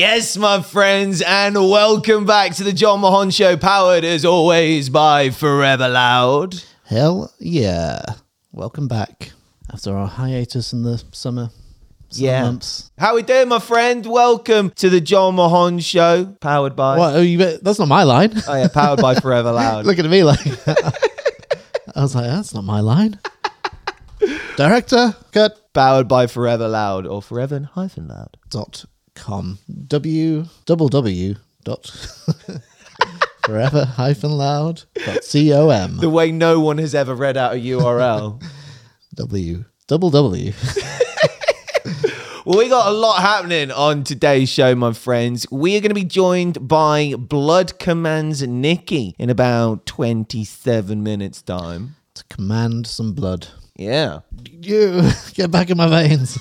Yes, my friends, and welcome back to the Jon Mahon Show, powered as always by Forever Loud. Hell yeah. Welcome back after our hiatus in the summer. summer Yeah. months. How we doing, my friend? Welcome to the Jon Mahon Show, powered by. What? Oh, you, that's not my line. Oh yeah, powered by Forever Loud. Looking at me like. I was like, that's not my line. Director, cut. powered by Forever Loud or Forever hyphen Loud. Dot com. W double W dot forever hyphen loud dot C O M. The way no one has ever read out a URL. W double W. Well, we got a lot happening on today's show, my friends. We are going to be joined by Blood Commands Nikki in about 27 minutes' time. to command some blood. Yeah. You get back in my veins.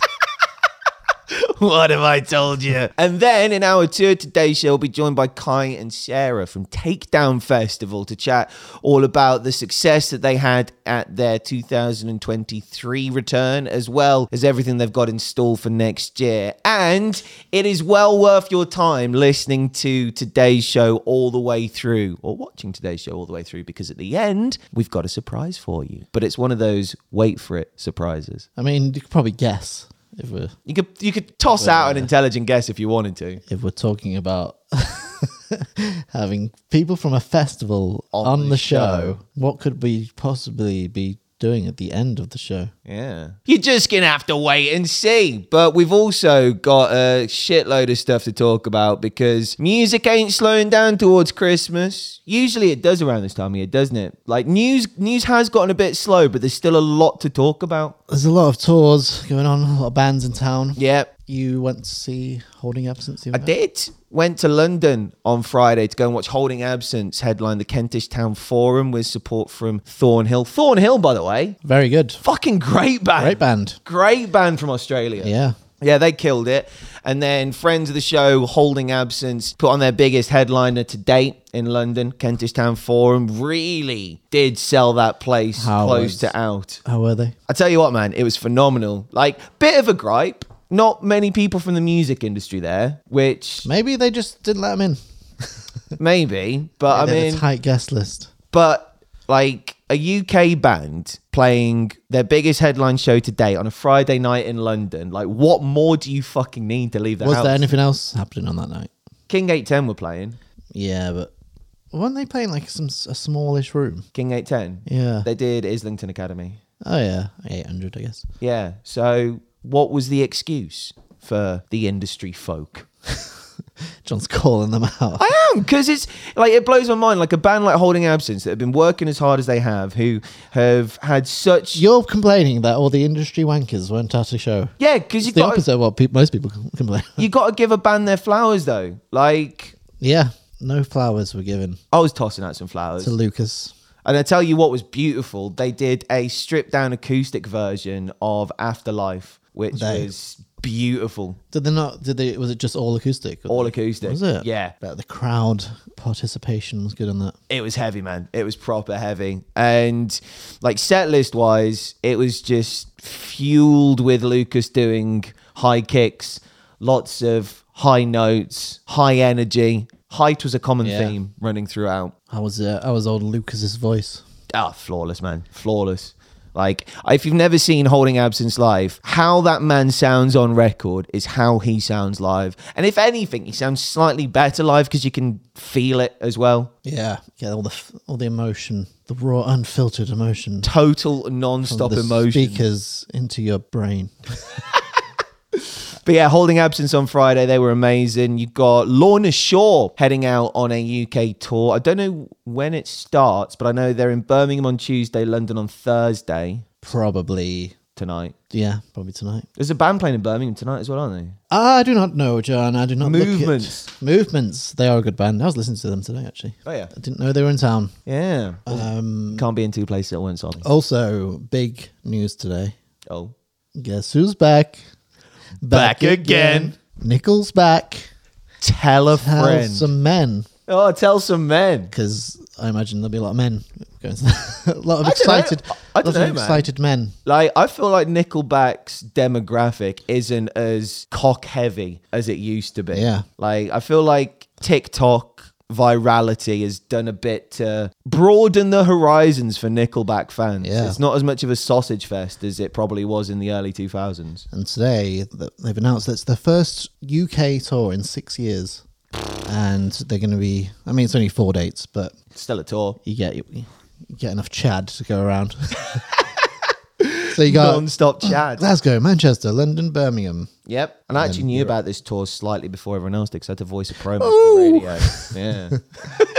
what have I told you? And then in our tour today, show, we'll be joined by Kai and Sarah from Takedown Festival to chat all about the success that they had at their 2023 return, as well as everything they've got in store for next year. And it is well worth your time listening to today's show all the way through, or watching today's show all the way through, because at the end, we've got a surprise for you. But it's one of those wait for it surprises. I mean, you could probably guess if we're You could you could toss out an intelligent guess if you wanted to. if we're talking about having people from a festival On on, the show. What could we possibly be doing at the end of the show? Yeah. You're just going to have to wait and see. But we've also got a shitload of stuff to talk about because music ain't slowing down towards Christmas. Usually it does around this time of year, doesn't it? Like news news has gotten a bit slow, but there's still a lot to talk about. There's a lot of tours going on, a lot of bands in town. Yep. You went to see Holding Absence I did. Went to London on Friday to go and watch Holding Absence headline the Kentish Town Forum with support from Thornhill. Thornhill, by the way, Very good. fucking great band. Great band. Great band from Australia. Yeah. Yeah, they killed it. And then friends of the show, Holding Absence, put on their biggest headliner to date in London, Kentish Town Forum. Really did sell that place How close was- to out. How were they? I tell you what, man, it was phenomenal. Like, bit of a gripe. Not many people from the music industry there, which Maybe they just didn't let them in. maybe, but I mean, tight guest list. but like a UK band playing their biggest headline show to date on a Friday night in London, like, what more do you fucking need to leave the Was house? there anything else happening on that night? King 810 were playing. Yeah, but weren't they playing like some a smallish room? King 810. Yeah. They did Islington Academy. oh yeah, eight hundred, I guess. Yeah. So what was the excuse for the industry folk? Jon's calling them out. I am because it's like it blows my mind. Like a band like Holding Absence that have been working as hard as they have, who have had such You're complaining that all the industry wankers weren't at a show. yeah. Because you It's the got opposite of what pe- most people complain. you got to give a band their flowers though. Like yeah, no flowers were given I was tossing out some flowers. to Lucas. And I tell you what was beautiful. They did a stripped down acoustic version of Afterlife, which They- was beautiful. Did they not? Did they? Was it just all acoustic? All acoustic. Was it? Yeah. But the crowd participation was good on that. It was heavy, man. It was proper heavy. And like set list wise, it was just fueled with Lucas doing high kicks, lots of high notes, high energy. Height was a common Yeah. theme running throughout. How was uh, how was old Lucas's voice? Ah, flawless, man. Flawless. Like, if you've never seen Holding Absence live, how that man sounds on record is how he sounds live. And if anything, he sounds slightly better live because you can feel it as well. Yeah, yeah, all the all the emotion, the raw, unfiltered emotion, Total non-stop emotion. speakers into your brain. But yeah, Holding Absence on Friday, they were amazing. You've got Lorna Shore heading out on a UK tour. I don't know when it starts, but I know they're in Birmingham on Tuesday, London on Thursday Probably, tonight. yeah, probably tonight. There's a band playing in Birmingham tonight as well, aren't they? I do not know, Jon. I do not look at- Movements. Movements. They are a good band. I was listening to them today, actually. Oh yeah. I didn't know they were in town. Yeah. Um, Can't be in two places at once, Ollie. also, big news today. Oh. Guess who's back? Back again. Nickel's back. Tell a Tell friend. some men. Oh, tell some men. Because I imagine there'll be a lot of men going to a lot of I excited, I lot of excited men. Like, I feel like Nickelback's demographic isn't as cock heavy as it used to be. Yeah. Like, I feel like TikTok virality has done a bit to broaden the horizons for Nickelback fans. Yeah. It's not as much of a sausage fest as it probably was in the early 2000s. And today they've announced that it's their first UK tour in six years, and they're going to be. I mean, it's only four dates, but Still a tour. you get you, get enough Chad to go around. so you got Non-stop Chad. Glasgow, Manchester, London, Birmingham. Yep. And I actually knew about this tour slightly before everyone else did because I had to voice a promo for the radio. Yeah.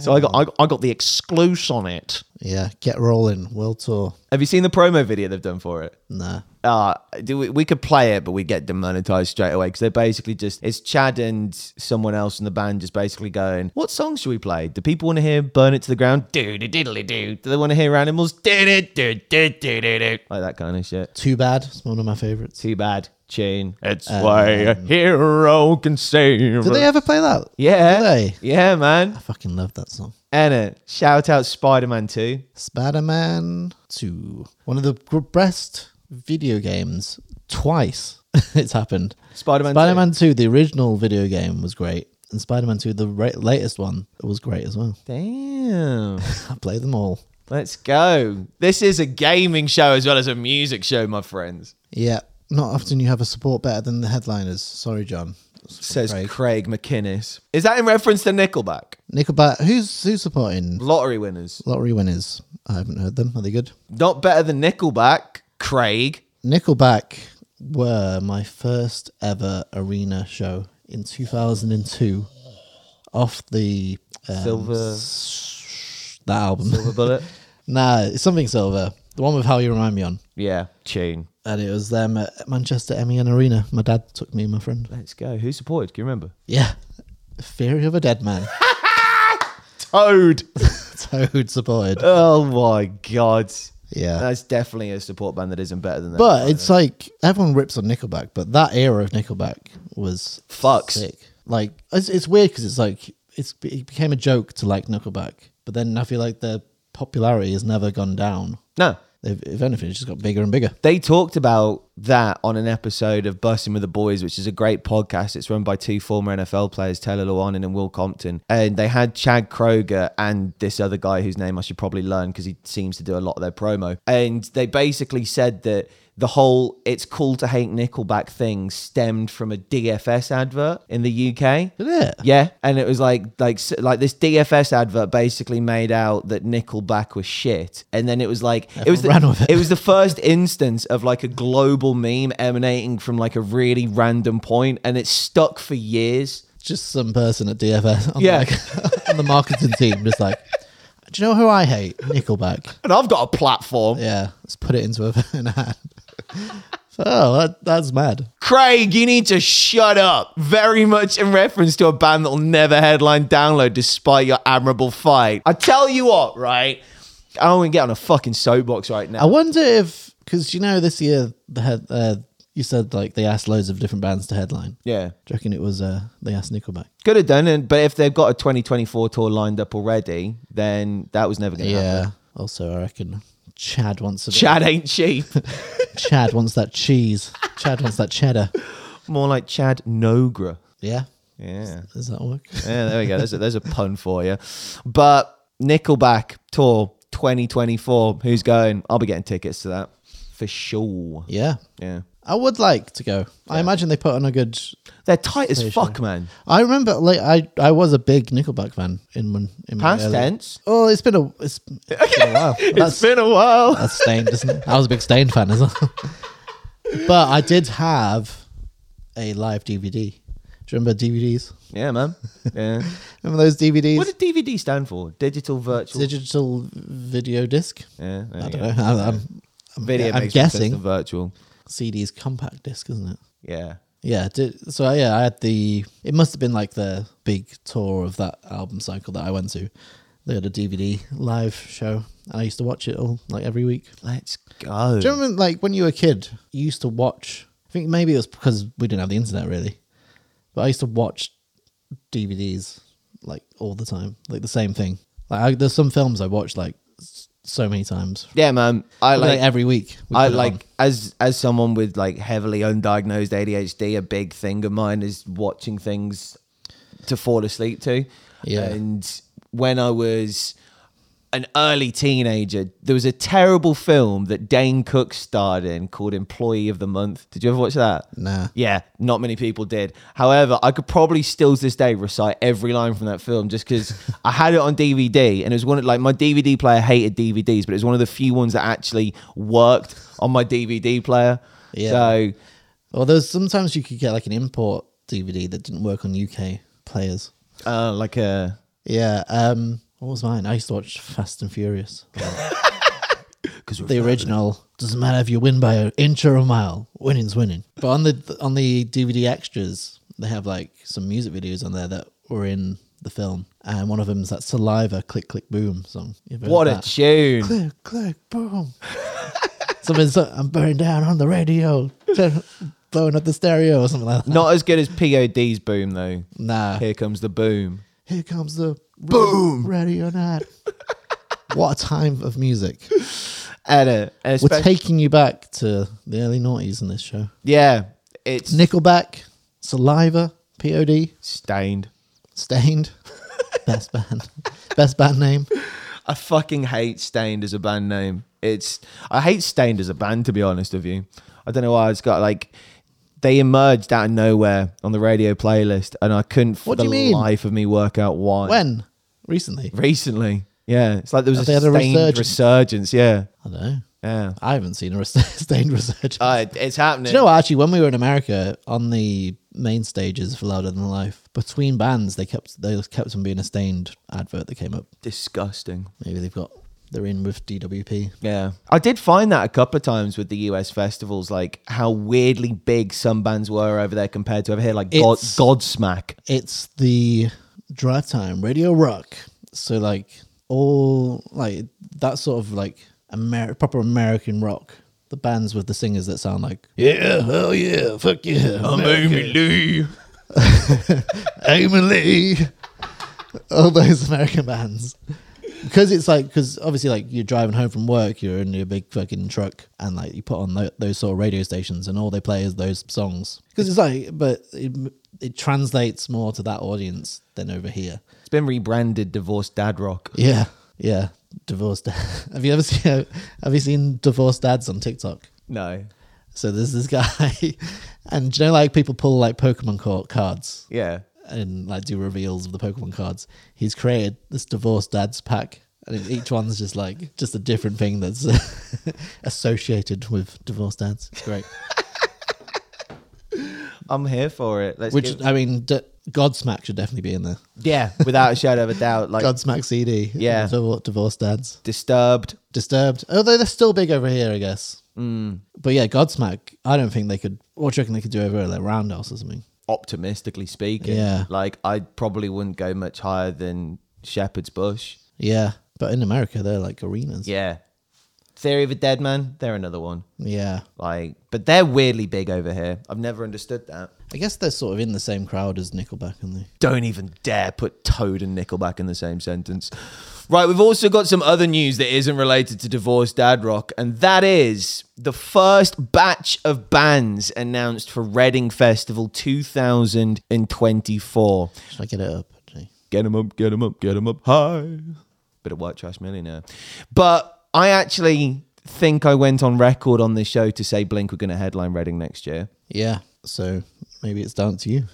so I got, I got I got the exclusive on it. Yeah, get rolling, world tour. Have you seen the promo video they've done for it? Nah, Uh, do we, we could play it, but we get demonetized straight away because they're basically just it's Chad and someone else in the band just basically going, "What song should we play? Do people want to hear "Burn It to the Ground"? Do do diddly do. Do they want to hear "Animals"? Do do do do do do do. Like that kind of shit. too bad. It's one of my favorites. Too bad. Tune. It's um, why a hero can save. Did they ever play that? Yeah. Did they? Yeah, man. I fucking love that song. Anna, shout out Spider Man 2. Spider Man 2. One of the best video games twice it's happened. Spider Man Spider Man 2, the original video game, was great. And Spider Man 2, the ra- latest one, was great as well. Damn. I played them all. Let's go. This is a gaming show as well as a music show, my friends. Yeah. Not often you have a support better than the headliners. Sorry, Jon. Says Craig. Craig. McInnes. Is that in reference to Nickelback? Nickelback. Who's who's supporting? Lottery winners. Lottery winners. I haven't heard them. Are they good? Not better than Nickelback, Craig. Nickelback were my first ever arena show in 2002 off the um, Silver- s- that album. Silver Bullet. nah, it's something silver. The one with How You Remind Me on. yeah, tune. And it was them at Manchester MEN Arena. My dad took me and my friend. Let's go. Who supported? Can you remember? Yeah. Theory of a Dead Man. Toad. Toad supported. oh my God. Yeah. That's definitely a support band that isn't better than that. But it's like everyone rips on Nickelback, but that era of Nickelback was Fucks. sick. Like it's, it's weird because it's like it's it became a joke to like Nickelback, but then I feel like their popularity has never gone down. no. They've, if anything, it's just got bigger and bigger. They talked about that on an episode of Bussin' with the Boys, which is a great podcast. It's run by two former NFL players, Taylor Lewan and Will Compton. And they had Chad Kroeger and this other guy whose name I should probably learn because he seems to do a lot of their promo. And they basically said that the whole it's cool to hate Nickelback thing stemmed from a DFS advert in the UK. Did it? Yeah, and it was like like like this DFS advert basically made out that Nickelback was shit, and then it was like it was the, Everyone with it. was the first instance of like a global meme emanating from like a really random point, and it stuck for years. Just some person at DFS on, Yeah. the, on the marketing team, just like, do you know who I hate? Nickelback. And I've got a platform. Yeah, let's put it into a, an ad. Oh, that, that's mad. Craig, you need to shut up. Very much in reference to a band that'll never headline download despite your admirable fight. I tell you what, right? I don't want to get on a fucking soapbox right now. I wonder if because you know this year the head uh, you said like they asked loads of different bands to headline. yeah. Do you reckon it was uh, they asked Nickelback? Could have done it, but if they've got a 2024 tour lined up already, then that was never going to happen. Yeah. Also, I reckon Chad wants a bit- Chad ain't cheap. Chad wants that cheese. Chad wants that cheddar. More like Chad Nogra. Yeah. Yeah. Does that work? Yeah, there we go. There's a, there's a pun for you. But Nickelback tour 2024. Who's going? I'll be getting tickets to that for sure. Yeah. Yeah. I would like to go. I imagine they put on a good. They're tight as fuck, man. I remember, like, I I was a big Nickelback fan in when in my Past early- tense. Oh, it's been a it's, it's been a while. That's, been a while. that's Staind, isn't it? I was a big Staind fan as well. but I did have a live DVD. Do you remember DVDs? Yeah, man. Yeah. Remember those DVDs? what did DVD stand for? Digital virtual. Digital video disc. yeah, there I you don't go. know. I'm, I'm, Video I'm makes more sense guessing virtual. CD's compact disc, isn't it? Yeah. Yeah. Did, so yeah, I had the. It must have been like the big tour of that album cycle that I went to. They had a DVD live show, and I used to watch it all like every week. Let's go. Do you remember like when you were a kid, you used to watch? I think maybe it was because we didn't have the internet really, but I used to watch DVDs like all the time, like the same thing. Like I, there's some films I watched like so many times, Yeah, man. I like, like. every week. we I put it like on. as as someone with like heavily undiagnosed ADHD. A big thing of mine is watching things to fall asleep to. Yeah. And when I was an early teenager, there was a terrible film that Dane Cook starred in called Employee of the Month. Did you ever watch that? Nah. Yeah, not many people did. However, I could probably still to this day recite every line from that film just because I had it on DVD and it was one of like my DVD player hated DVDs, but it was one of the few ones that actually worked on my DVD player. Yeah. So Or there's sometimes you could get like an import DVD that didn't work on UK players. uh, like a Yeah. Um. What was mine? I used to watch Fast and Furious. because the original doesn't matter if you win by an inch or a mile. Winning's winning. But on the on the DVD extras, they have like some music videos on there that were in the film, and one of them is that Saliva "Click Click Boom" song. You ever heard what a that? tune! click click boom. something so, I'm burning down on the radio, blowing up the stereo or something like that. Not as good as POD's boom though. Nah, Here comes the boom. here comes the Boom. ready or not. what a time of music. And, uh, and We're taking you back to the early noughties in this show. yeah, it's Nickelback, Saliva, POD, Staind. Staind, best band, best band name. I fucking hate Staind as a band name. It's I hate Staind as a band to be honest with you. I don't know why it's got like they emerged out of nowhere on the radio playlist, and I couldn't for What do the you mean? life of me work out why. When? Recently? recently, yeah, it's like there was Have a had a Staind resurgence? resurgence. Yeah, I don't know. yeah, I haven't seen a res- Staind resurgence. uh, it's happening. Do you know what? Actually, when we were in America on the main stages for Louder Than Life, between bands, they kept they kept on being a Staind advert that came up. Disgusting. Maybe they've got they're in with DWP. Yeah. I did find that a couple of times with the US festivals, like how weirdly big some bands were over there compared to over here, like God, It's- Godsmack. It's the drive time radio rock. So like all like that sort of like Amer- proper American rock. The bands with the singers that sound like yeah, hell yeah, fuck yeah, America. Lee. Amy Lee. All those American bands. Because it's like, because obviously, like you're driving home from work, you're in your big fucking truck, and like you put on tho- those sort of radio stations, and all they play is those songs. Because it's like, but it, it translates more to that audience than over here. It's been rebranded Divorced Dad Rock. Yeah, yeah. Divorced. dad. have you ever seen? Have you seen divorced dads on TikTok? No. So there's this guy, and you know, like people pull like Pokemon cards Yeah. and like do reveals of the Pokemon cards. He's created this divorced dads pack, and each one's just like just a different thing that's associated with divorced dads. It's great. I'm here for it. Let's Which give- I mean, D- Godsmack should definitely be in there. yeah, without a shadow of a doubt. Like Godsmack CD. Yeah. Divor- divorced dads. Disturbed. Disturbed. Although they're still big over here, I guess. Mm. But yeah, Godsmack. I don't think they could. What do you reckon they could do over at like Roundhouse or something? Optimistically speaking. Yeah. Like I probably wouldn't go much higher than Shepherd's Bush. Yeah, but in America they're like arenas. Yeah. Theory of a Dead Man, they're another one. Yeah. Like, but they're weirdly big over here. I've never understood that. I guess they're sort of in the same crowd as Nickelback, aren't they? Don't even dare put Toad and Nickelback in the same sentence. Right, we've also got some other news that isn't related to Divorced Dad Rock, and that is the first batch of bands announced for Reading Festival 2024. Should I get it up? Actually? Get 'em up, get 'em up, get 'em up high. Bit of White Trash Millionaire. But I actually think I went on record on this show to say Blink were going to headline Reading next year. Yeah. So maybe it's down to you.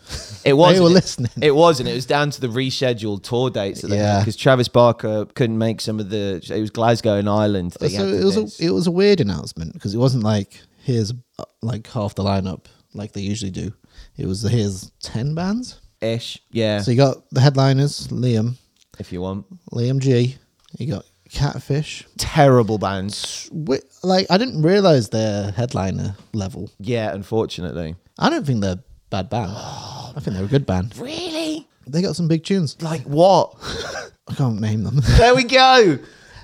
It was. They were listening. It wasn't. It was down to the rescheduled tour dates that Yeah. because Travis Barker couldn't make some of the. It was Glasgow and Ireland. That so it was miss. a, it was a weird announcement because it wasn't like here's like half the lineup like they usually do. It was here's ten bands. ish. Yeah, So you got the headliners Liam, if you want. Liam G. You got Catfish. Terrible bands. Like I didn't realize their headliner level. Yeah, unfortunately. I don't think they're bad band. I think they're a good band. Really? They got some big tunes. Like what? I can't name them. there we go.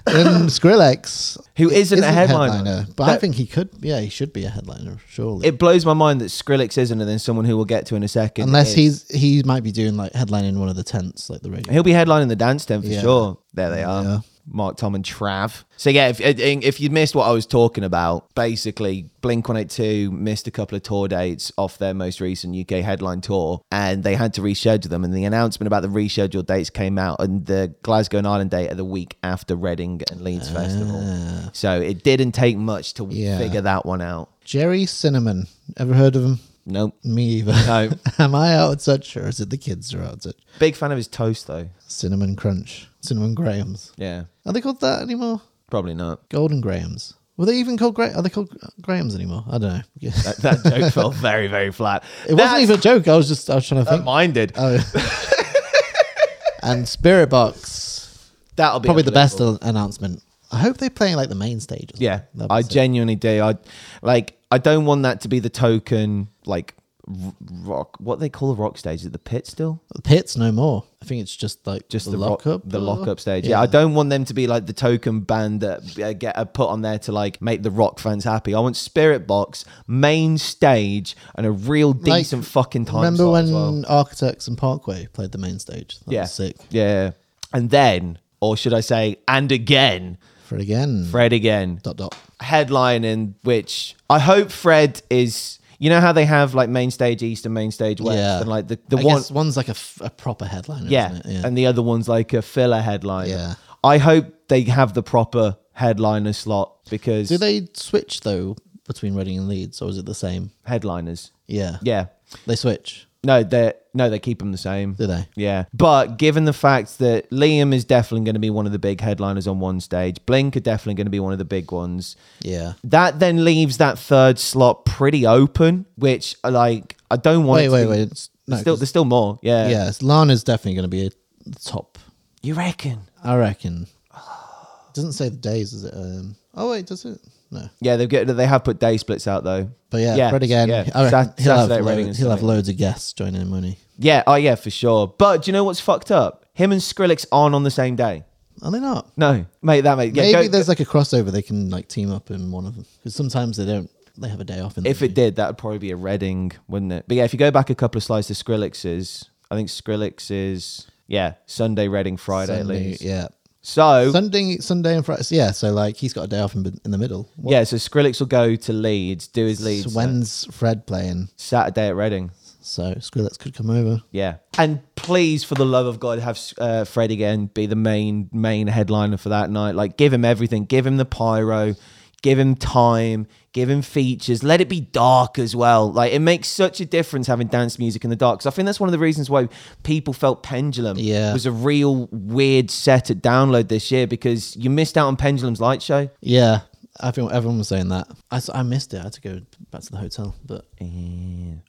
then Skrillex, Who isn't a headliner. but I That- think he could. Yeah, he should be a headliner, surely. It blows my mind that Skrillex isn't, and then someone who we'll get to in a second. Unless is. he's he might be doing like headlining one of the tents, like the radio. He'll be headlining the dance tent for Yeah. sure. There they are. Mark, Tom, and Trav. So yeah, if if you missed what I was talking about, basically Blink One Eight Two missed a couple of tour dates off their most recent UK headline tour, and they had to reschedule them. And the announcement about the rescheduled dates came out, and the Glasgow and Ireland date are the week after Reading and Leeds Festival. So it didn't take much to Ah. Yeah. figure that one out. Gerry Cinnamon. Ever heard of him? Nope. Me either. No. Am I out of touch or is it the kids are out of touch? Big fan of his toast though. Cinnamon Crunch. Cinnamon Grahams. Yeah, Are they called that anymore? probably not. Golden Grahams. Were they even called Gra- Are they called Grahams anymore? I don't know. That, that joke fell very, very flat. It wasn't even a joke. I was just I was trying to uh, think. minded. Oh. and Spiritbox. That'll be Probably the best unbelievable. announcement. I hope they're playing like the main stage. or Yeah. That'd be I sick. genuinely do. I like. I don't want that to be the token like rock. What they call the rock stage? Is it the pit still? The pits no more. I think it's just like Just the, the lock rock, up. the or- lock up stage. Yeah. I don't want them to be like the token band that uh, get a put on there to like make the rock fans happy. I want Spiritbox main stage and a real Like, decent fucking time. Remember when well. Architects and Parkway played the main stage? That Yeah, sick. Yeah, and then, or should I say, and again, Fred again. Fred again. Dot dot. headline in which I hope Fred is. You know how they have like main stage east and main stage west, Yeah. and like the the I one, guess one's like a, f- a proper headliner. yeah, Isn't it? yeah. and the other one's like a filler headline. Yeah. I hope they have the proper headliner slot because Do they switch though between Reading and Leeds, or is it the same? headliners. Yeah. Yeah, They switch. no, they no, they keep them the same. Do they? Yeah, but given the fact that Liam is definitely going to be one of the big headliners on one stage, Blink are definitely going to be one of the big ones. Yeah. That then leaves that third slot pretty open, which like I don't want. Wait, wait, be- wait. It's, no, There's still, there's still more. Yeah. yeah. Lana's definitely going to be a the top. You reckon? I reckon. It doesn't say the days, is it? Um, oh wait, does it? No. Yeah, they've got they have put day splits out though. But yeah, Yeah, Fred again. yeah. Sat- he'll, have, Saturday, lo- Reading he'll have loads of guests joining in, won't he? Yeah. Oh yeah, for sure. But do you know what's fucked up? Him and Skrillex aren't on the same day. Are they not? No, mate. That mate. Yeah, Maybe go- there's like a crossover they can like team up in one of them because sometimes they don't. They have a day off. In if it did, that would probably be a Reading, wouldn't it? But yeah, if you go back a couple of slides to Skrillex's, I think Skrillex is yeah Sunday, Reading, Friday at least. yeah. So Sunday, Sunday and Friday. Yeah, so like he's got a day off in, in the middle. What- yeah, so Skrillex will go to Leeds, do his Leeds So when's Fred playing? Saturday at Reading. So Skrillex could come over. Yeah, and please, for the love of God, have uh, Fred again be the main main headliner for that night. Like, give him everything. Give him the pyro. Give him time. Give him features. Let it be dark as well. Like, it makes such a difference having dance music in the dark. Because I think that's one of the reasons why people felt Pendulum Yeah. was a real weird set at download this year because you missed out on Pendulum's light show. Yeah, I think everyone was saying that. I, I missed it. I had to go back to the hotel, but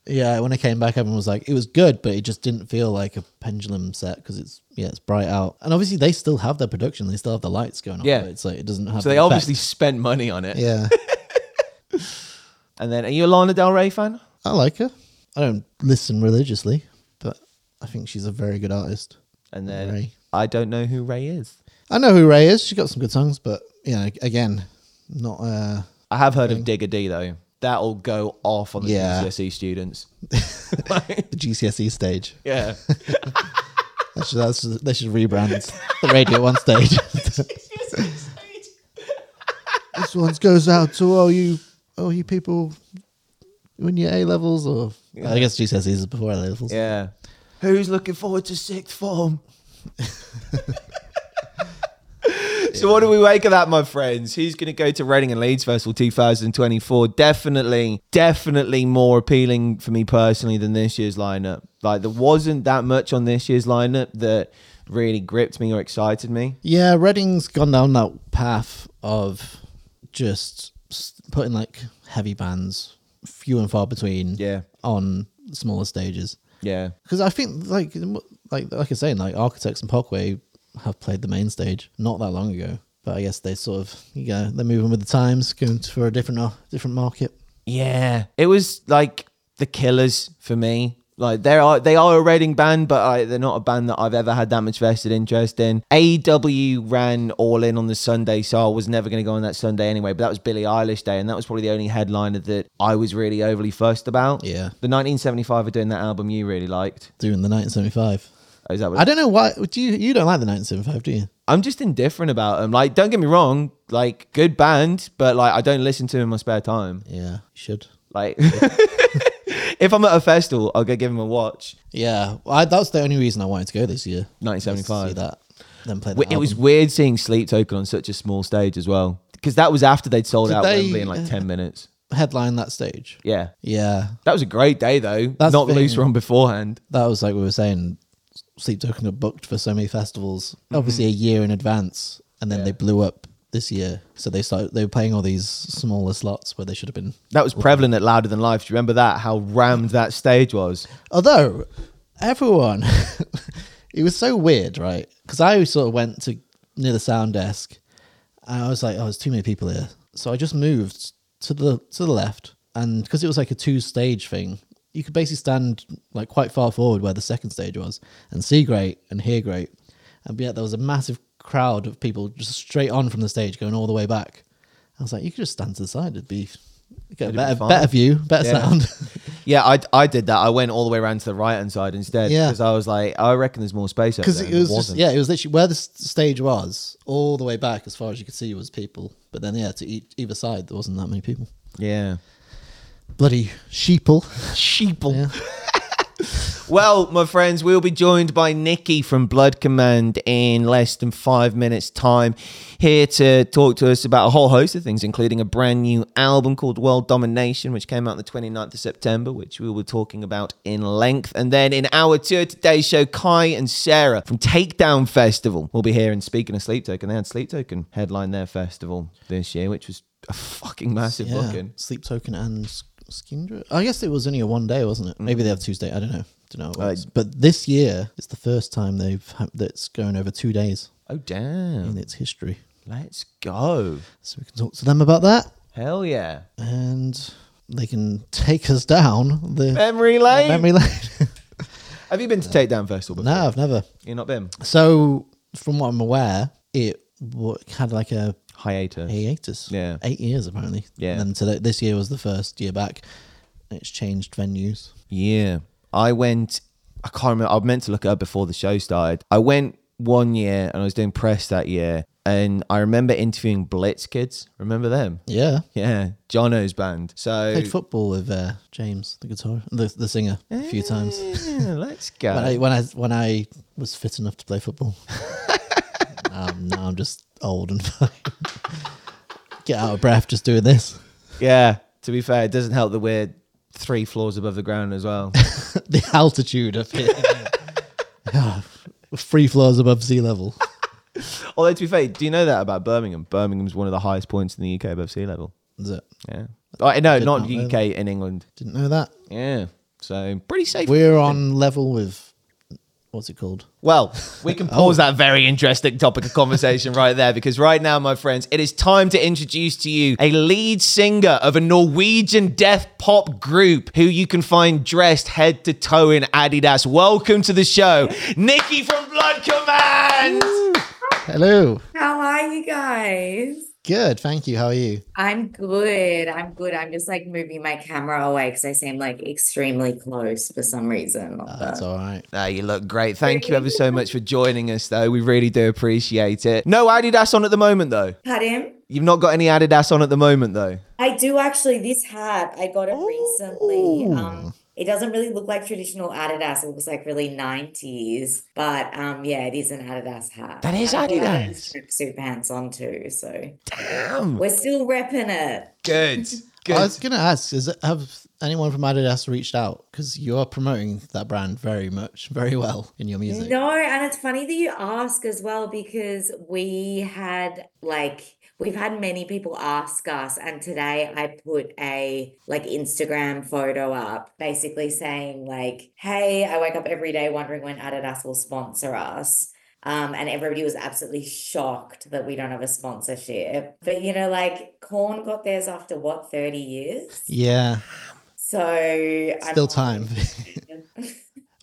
yeah, when I came back, everyone was like, it was good, but it just didn't feel like a pendulum set because it's yeah, it's bright out, and obviously they still have their production. They still have the lights going on. Yeah. but it's like it doesn't have. So the they obviously effect. spent money on it. yeah. And then, are you a Lana Del Rey fan? I like her. I don't listen religiously, but I think she's a very good artist. And then, Ray. I don't know who Ray is. I know who Ray is. She's got some good songs, but you know, again, not. uh I have heard of Digga D though. That'll go off on the Yeah. GCSE E students. the GCSE stage. yeah. That's, that's, they should rebrand the radio one stage. this one goes out to all you, all you people in your A levels, or yeah. I guess GCSEs is before A levels. yeah. Who's looking forward to sixth form? So what do we make of that, my friends? Who's going to go to Reading and Leeds Festival 2024? Definitely, definitely more appealing for me personally than this year's lineup. Like there wasn't that much on this year's lineup that really gripped me or excited me. Yeah, Reading's gone down that path of just putting like heavy bands, few and far between, Yeah. on smaller stages. Yeah. Because I think like like like I saying like Architects and Parkway have played the main stage not that long ago, but I guess they sort of you know they're moving with the times, going for a different uh, different market. Yeah, it was like the Killers for me. Like they are they are a rating band, but I, they're not a band that I've ever had that much vested interest in. AEW ran All In on the Sunday, so I was never going to go on that Sunday anyway. But that was Billie Eilish Day, and that was probably the only headliner that I was really overly fussed about. Yeah. the 1975 are doing that album you really liked. Doing the 1975. Is that what I don't know why. Do you? You don't like the 1975, do you? I'm just indifferent about them. Like, don't get me wrong, like good band, but like I don't listen to them in my spare time. Yeah, you should. Like, if I'm at a festival, I'll go give them a watch. Yeah, well, I, that's the only reason I wanted to go this year. 1975. See that. Then play. It was weird seeing Sleep Token on such a small stage as well, because that was after they'd sold Did out they- Wembley in like uh, ten minutes. headline that stage. Yeah, Yeah, that was a great day though. That's Not loose from beforehand. that was like we were saying. Sleep Token got booked for so many festivals, Mm-hmm. obviously a year in advance, and then they blew up this year. So they started. They were playing all these smaller slots where they should have been. That was prevalent at Louder Than Life. Do you remember that? How rammed that stage was. Although everyone, it was so weird, right? Because I sort of went to near the sound desk, and I was like, "Oh, there's too many people here," so I just moved to the to the left, and because it was like a two stage thing, you could basically stand like quite far forward where the second stage was and see great and hear great, and yet there was a massive crowd of people just straight on from the stage going all the way back. I was like, you could just stand to the side; it'd be. Get a It'd better, better view, better Yeah. sound. Yeah, I, I did that. I went all the way around to the right hand side instead. Yeah. Because I was like, I reckon there's more space because there. it was just wasn't. yeah, it was literally where the stage was, all the way back as far as you could see was people. But then yeah, to each, either side there wasn't that many people. Yeah. Bloody sheeple. Sheeple. Yeah. Well, my friends, we'll be joined by Nikki from Blood Command in less than five minutes' time, here to talk to us about a whole host of things, including a brand new album called World Domination, which came out the 29th of September, which we will be talking about in length. And then in our tour today's show, Kai and Sarah from Takedown Festival will be here. And speaking of Sleep Token, they had Sleep Token headline their festival this year, which was a fucking massive yeah. booking. Sleep Token and S- Skindred. I guess it was only a one day, wasn't it? Maybe mm. they have Tuesday. I don't know. Don't know. What it was. but this year it's the first time they've ha- that's going over two days Oh, damn. in its history. Let's go. So we can talk to them about that, Hell yeah. and they can take us down the Memory lane. memory lane. Have you been to Takedown Festival before? no, I've never. You're not been? So, from what I'm aware, it w- had like a Hiatus. hiatus. Yeah. eight years apparently. Yeah. and so this year was the first year back. It's changed venues. Yeah. I went, I can't remember, I meant to look it up before the show started. I went one year and I was doing press that year. And I remember interviewing Blitz Kids. Remember them? Yeah, Yeah. Jono's band. So. played football with uh, James, the guitar, the the singer, a few times. Yeah, let's go. When I when I when I was fit enough to play football. um, now I'm just old and fine. get out of breath just doing this. yeah. To be fair, it doesn't help that we're three floors above the ground as well. the altitude of it. Yeah. Three floors above sea level. Although, to be fair, do you know that about Birmingham? Birmingham's one of the highest points in the UK above sea level. Is it? Yeah. Oh, no, Did not not UK, in England. Didn't know that. Yeah. So pretty safe. We're on level with what's it called? Well, we can pause oh. that very interesting topic of conversation right there because right now, my friends, it is time to introduce to you a lead singer of a Norwegian death pop group who you can find dressed head to toe in Adidas. Welcome to the show, Nikki from Blood Command. Hello. How are you guys? Good, thank you. How are you? I'm good. I'm good. I'm just like moving my camera away because I seem like extremely close for some reason. on That's all right. Ah, you look great. Thank you ever so much for joining us, though. We really do appreciate it. No Adidas on at the moment, though. Pardon? You've not got any Adidas on at the moment, though. I do actually. This hat, I got it recently. Um, it doesn't really look like traditional Adidas. It looks like really 90s. But um, yeah, it is an Adidas hat. That is And I've Adidas. Tracksuit pants on too. So Damn. we're still repping it. Good. Good. I was gonna ask: Is it, have anyone from Adidas reached out? Because you are promoting that brand very much, very well in your music. No, and it's funny that you ask as well because we had like we've had many people ask us and today I put a like Instagram photo up basically saying like, "Hey, I wake up every day wondering when Adidas will sponsor us." Um, and everybody was absolutely shocked that we don't have a sponsorship. But you know, like Korn got theirs after what, 30 years? Yeah, So I'm still time.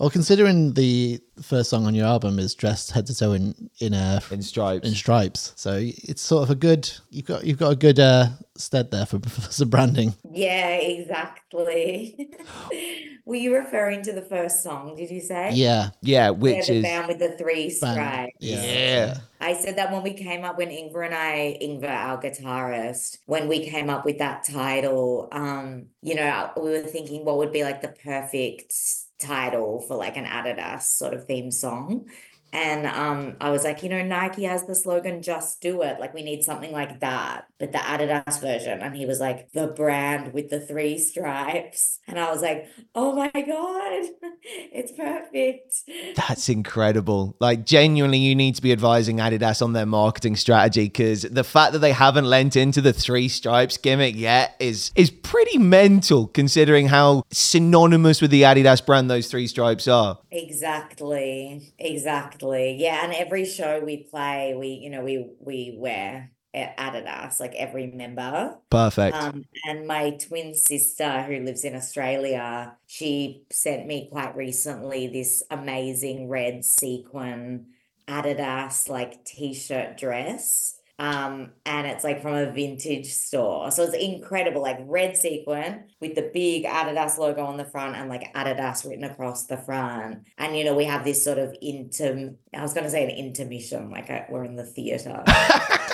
Well, considering the first song on your album is dressed head to toe in in uh, In stripes. in stripes, so it's sort of a good. You've got you've got a good uh, stead there for, for some branding. Yeah, exactly. Were you referring to the first song, did you say? Yeah, yeah, Yeah, which the is band with the three band. stripes. Yeah. Yeah. I said that when we came up, when Ingvar and I, Ingvar, our guitarist, when we came up with that title, um, you know, we were thinking what would be like the perfect title for like an Adidas sort of theme song. And um, I was like, you know, Nike has the slogan, just do it. Like, we need something like that, but the Adidas version. And he was like, the brand with the three stripes. And I was like, oh my God, it's perfect. That's incredible. Like, genuinely, you need to be advising Adidas on their marketing strategy because the fact that they haven't lent into the three stripes gimmick yet is is pretty mental, considering how synonymous with the Adidas brand those three stripes are. Exactly, exactly. Yeah, and every show we play, we, you know, we we wear Adidas, like every member. Perfect. Um, and my twin sister who lives in Australia, she sent me quite recently this amazing red sequin Adidas like t-shirt dress. Um, and it's like from a vintage store. So it's incredible, like red sequin with the big Adidas logo on the front and like Adidas written across the front. And you know, we have this sort of inter I was gonna say an intermission, like a, we're in the theater.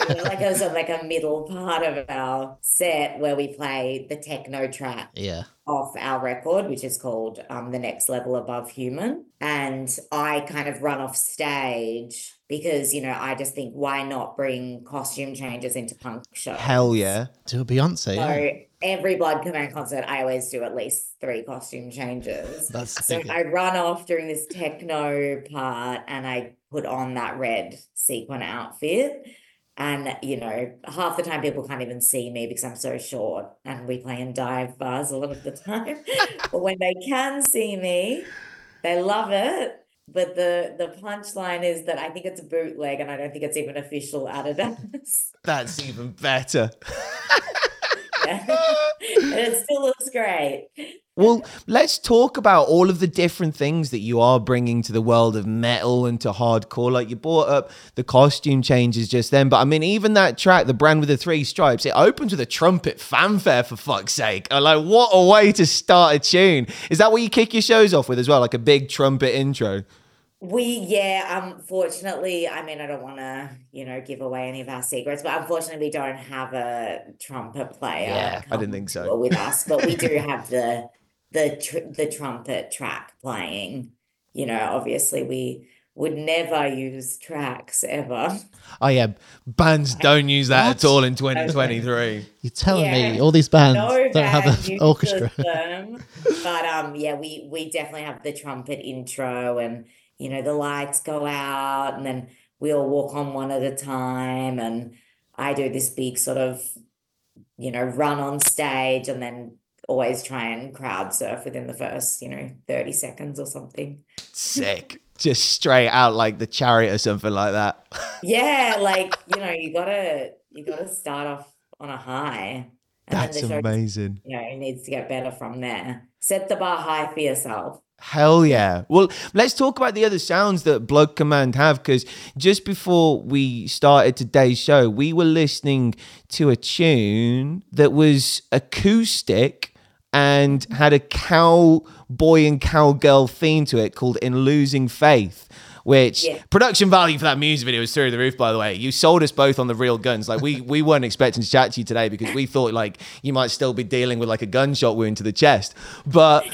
You know, like a sort of like a middle part of our set where we play the techno track yeah. Off our record, which is called um, The Next Level Above Human. And I kind of run off stage because, you know, I just think why not bring costume changes into punk shows? Hell yeah. To a Beyonce. So Yeah. every Blood Command concert, I always do at least three costume changes. That's So big. I run off during this techno part and I put on that red sequin outfit. And, you know, half the time people can't even see me because I'm so short and we play in dive bars a lot of the time. but when they can see me, they love it. But the the punchline is that I think it's a bootleg and I don't think it's even official Adidas. That's even better. It still looks great. Well, let's talk about all of the different things that you are bringing to the world of metal and to hardcore. Like you brought up the costume changes just then, but I mean, even that track, the brand with the three stripes, it opens with a trumpet fanfare for fuck's sake. I'm like, what a way to start a tune! Is that what you kick your shows off with as well, like a big trumpet intro? We, yeah, unfortunately, I mean, I don't want to, you know, give away any of our secrets, but unfortunately, we don't have a trumpet player Yeah, I didn't think so. with us, but we do have the the tr- the trumpet track playing. You know, obviously, we would never use tracks ever. Oh yeah, bands don't use that What? at all in 2023. You're telling me all these bands No don't have an orchestra. them. But um, yeah, we we definitely have the trumpet intro, and you know the lights go out, and then we all walk on one at a time, and I do this big sort of, you know, run on stage, and then always try and crowd surf within the first, you know, thirty seconds or something. Sick. Just straight out like the chariot or something like that. Yeah, like you know, you gotta you gotta start off on a high, and That's the show, amazing. you know, it needs to get better from there. Set the bar high for yourself. Hell yeah. Well, let's talk about the other sounds that Blood Command have because just before we started today's show, we were listening to a tune that was acoustic and had a cowboy and cowgirl theme to it called In Losing Faith. Which Yeah. production value for that music video is through the roof, by the way. You sold us both on the real guns. Like we we weren't expecting to chat to you today because we thought like you might still be dealing with like a gunshot wound to the chest. But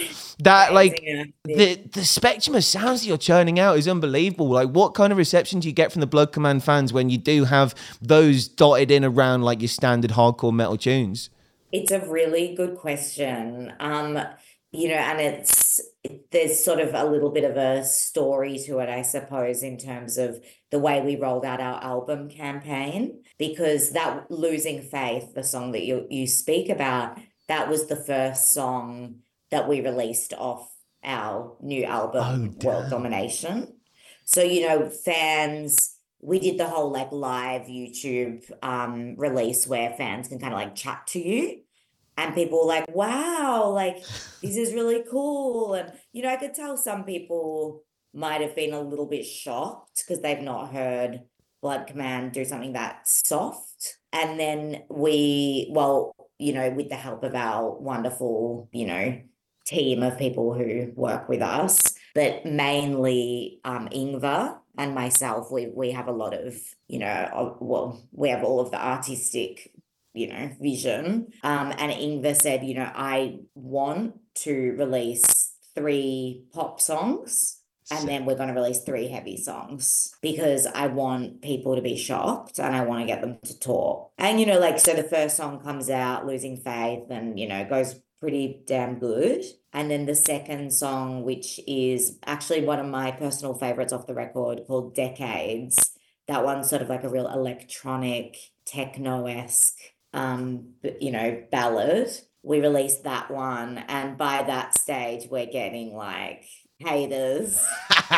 that like the the spectrum of sounds that you're churning out is unbelievable. Like, what kind of reception do you get from the Blood Command fans when you do have those dotted in around like your standard hardcore metal tunes? It's a really good question. Um, you know, and it's it, there's sort of a little bit of a story to it, I suppose, in terms of the way we rolled out our album campaign, because that Losing Faith, the song that you you speak about, that was the first song that we released off our new album, World. Domination. So, you know, fans, we did the whole like live YouTube um release where fans can kind of like chat to you. And people like, wow, like this is really cool. And, you know, I could tell some people might have been a little bit shocked because they've not heard Blood Command do something that soft. And then we, well, you know, with the help of our wonderful, you know, team of people who work with us, but mainly um, Ingvar and myself, we we have a lot of, you know, well, we have all of the artistic, you know, vision. Um, and Ingvar said, you know, I want to release three pop songs. And then we're going to release three heavy songs because I want people to be shocked and I want to get them to talk. And, you know, like, so the first song comes out, Losing Faith, and, you know, goes pretty damn good. And then the second song, which is actually one of my personal favorites off the record called Decades. That one's sort of like a real electronic, techno esque, um, you know, ballad. We released that one. And by that stage, we're getting like haters.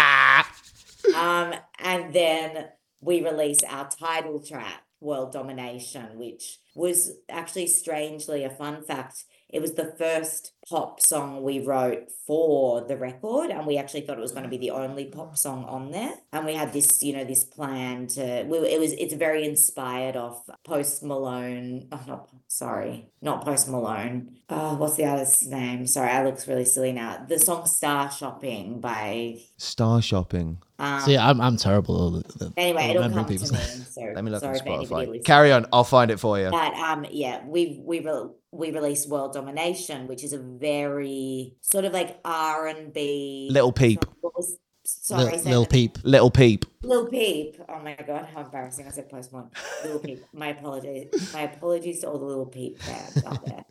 um, and then we release our title track, World Domination, which was actually strangely a fun fact it was the first pop song we wrote for the record and we actually thought it was going to be the only pop song on there and we had this you know this plan to we, it was it's very inspired off post malone oh not sorry not post malone oh what's the other's name sorry i look really silly now the song star shopping by Star shopping. um See, I'm I'm terrible. at the- anyway it'll remembering come to me so Let me look on Spotify. Carry on. I'll find it for you. But um, yeah, we we re- we released World Domination, which is a very sort of like R and B. Little Peep. What was sorry, Lil, say Lil that- Peep. Little Peep. Lil Peep. Oh my god, how embarrassing! I said Post Malone. Lil Peep. My apologies. My apologies to all the little Peep fans out there.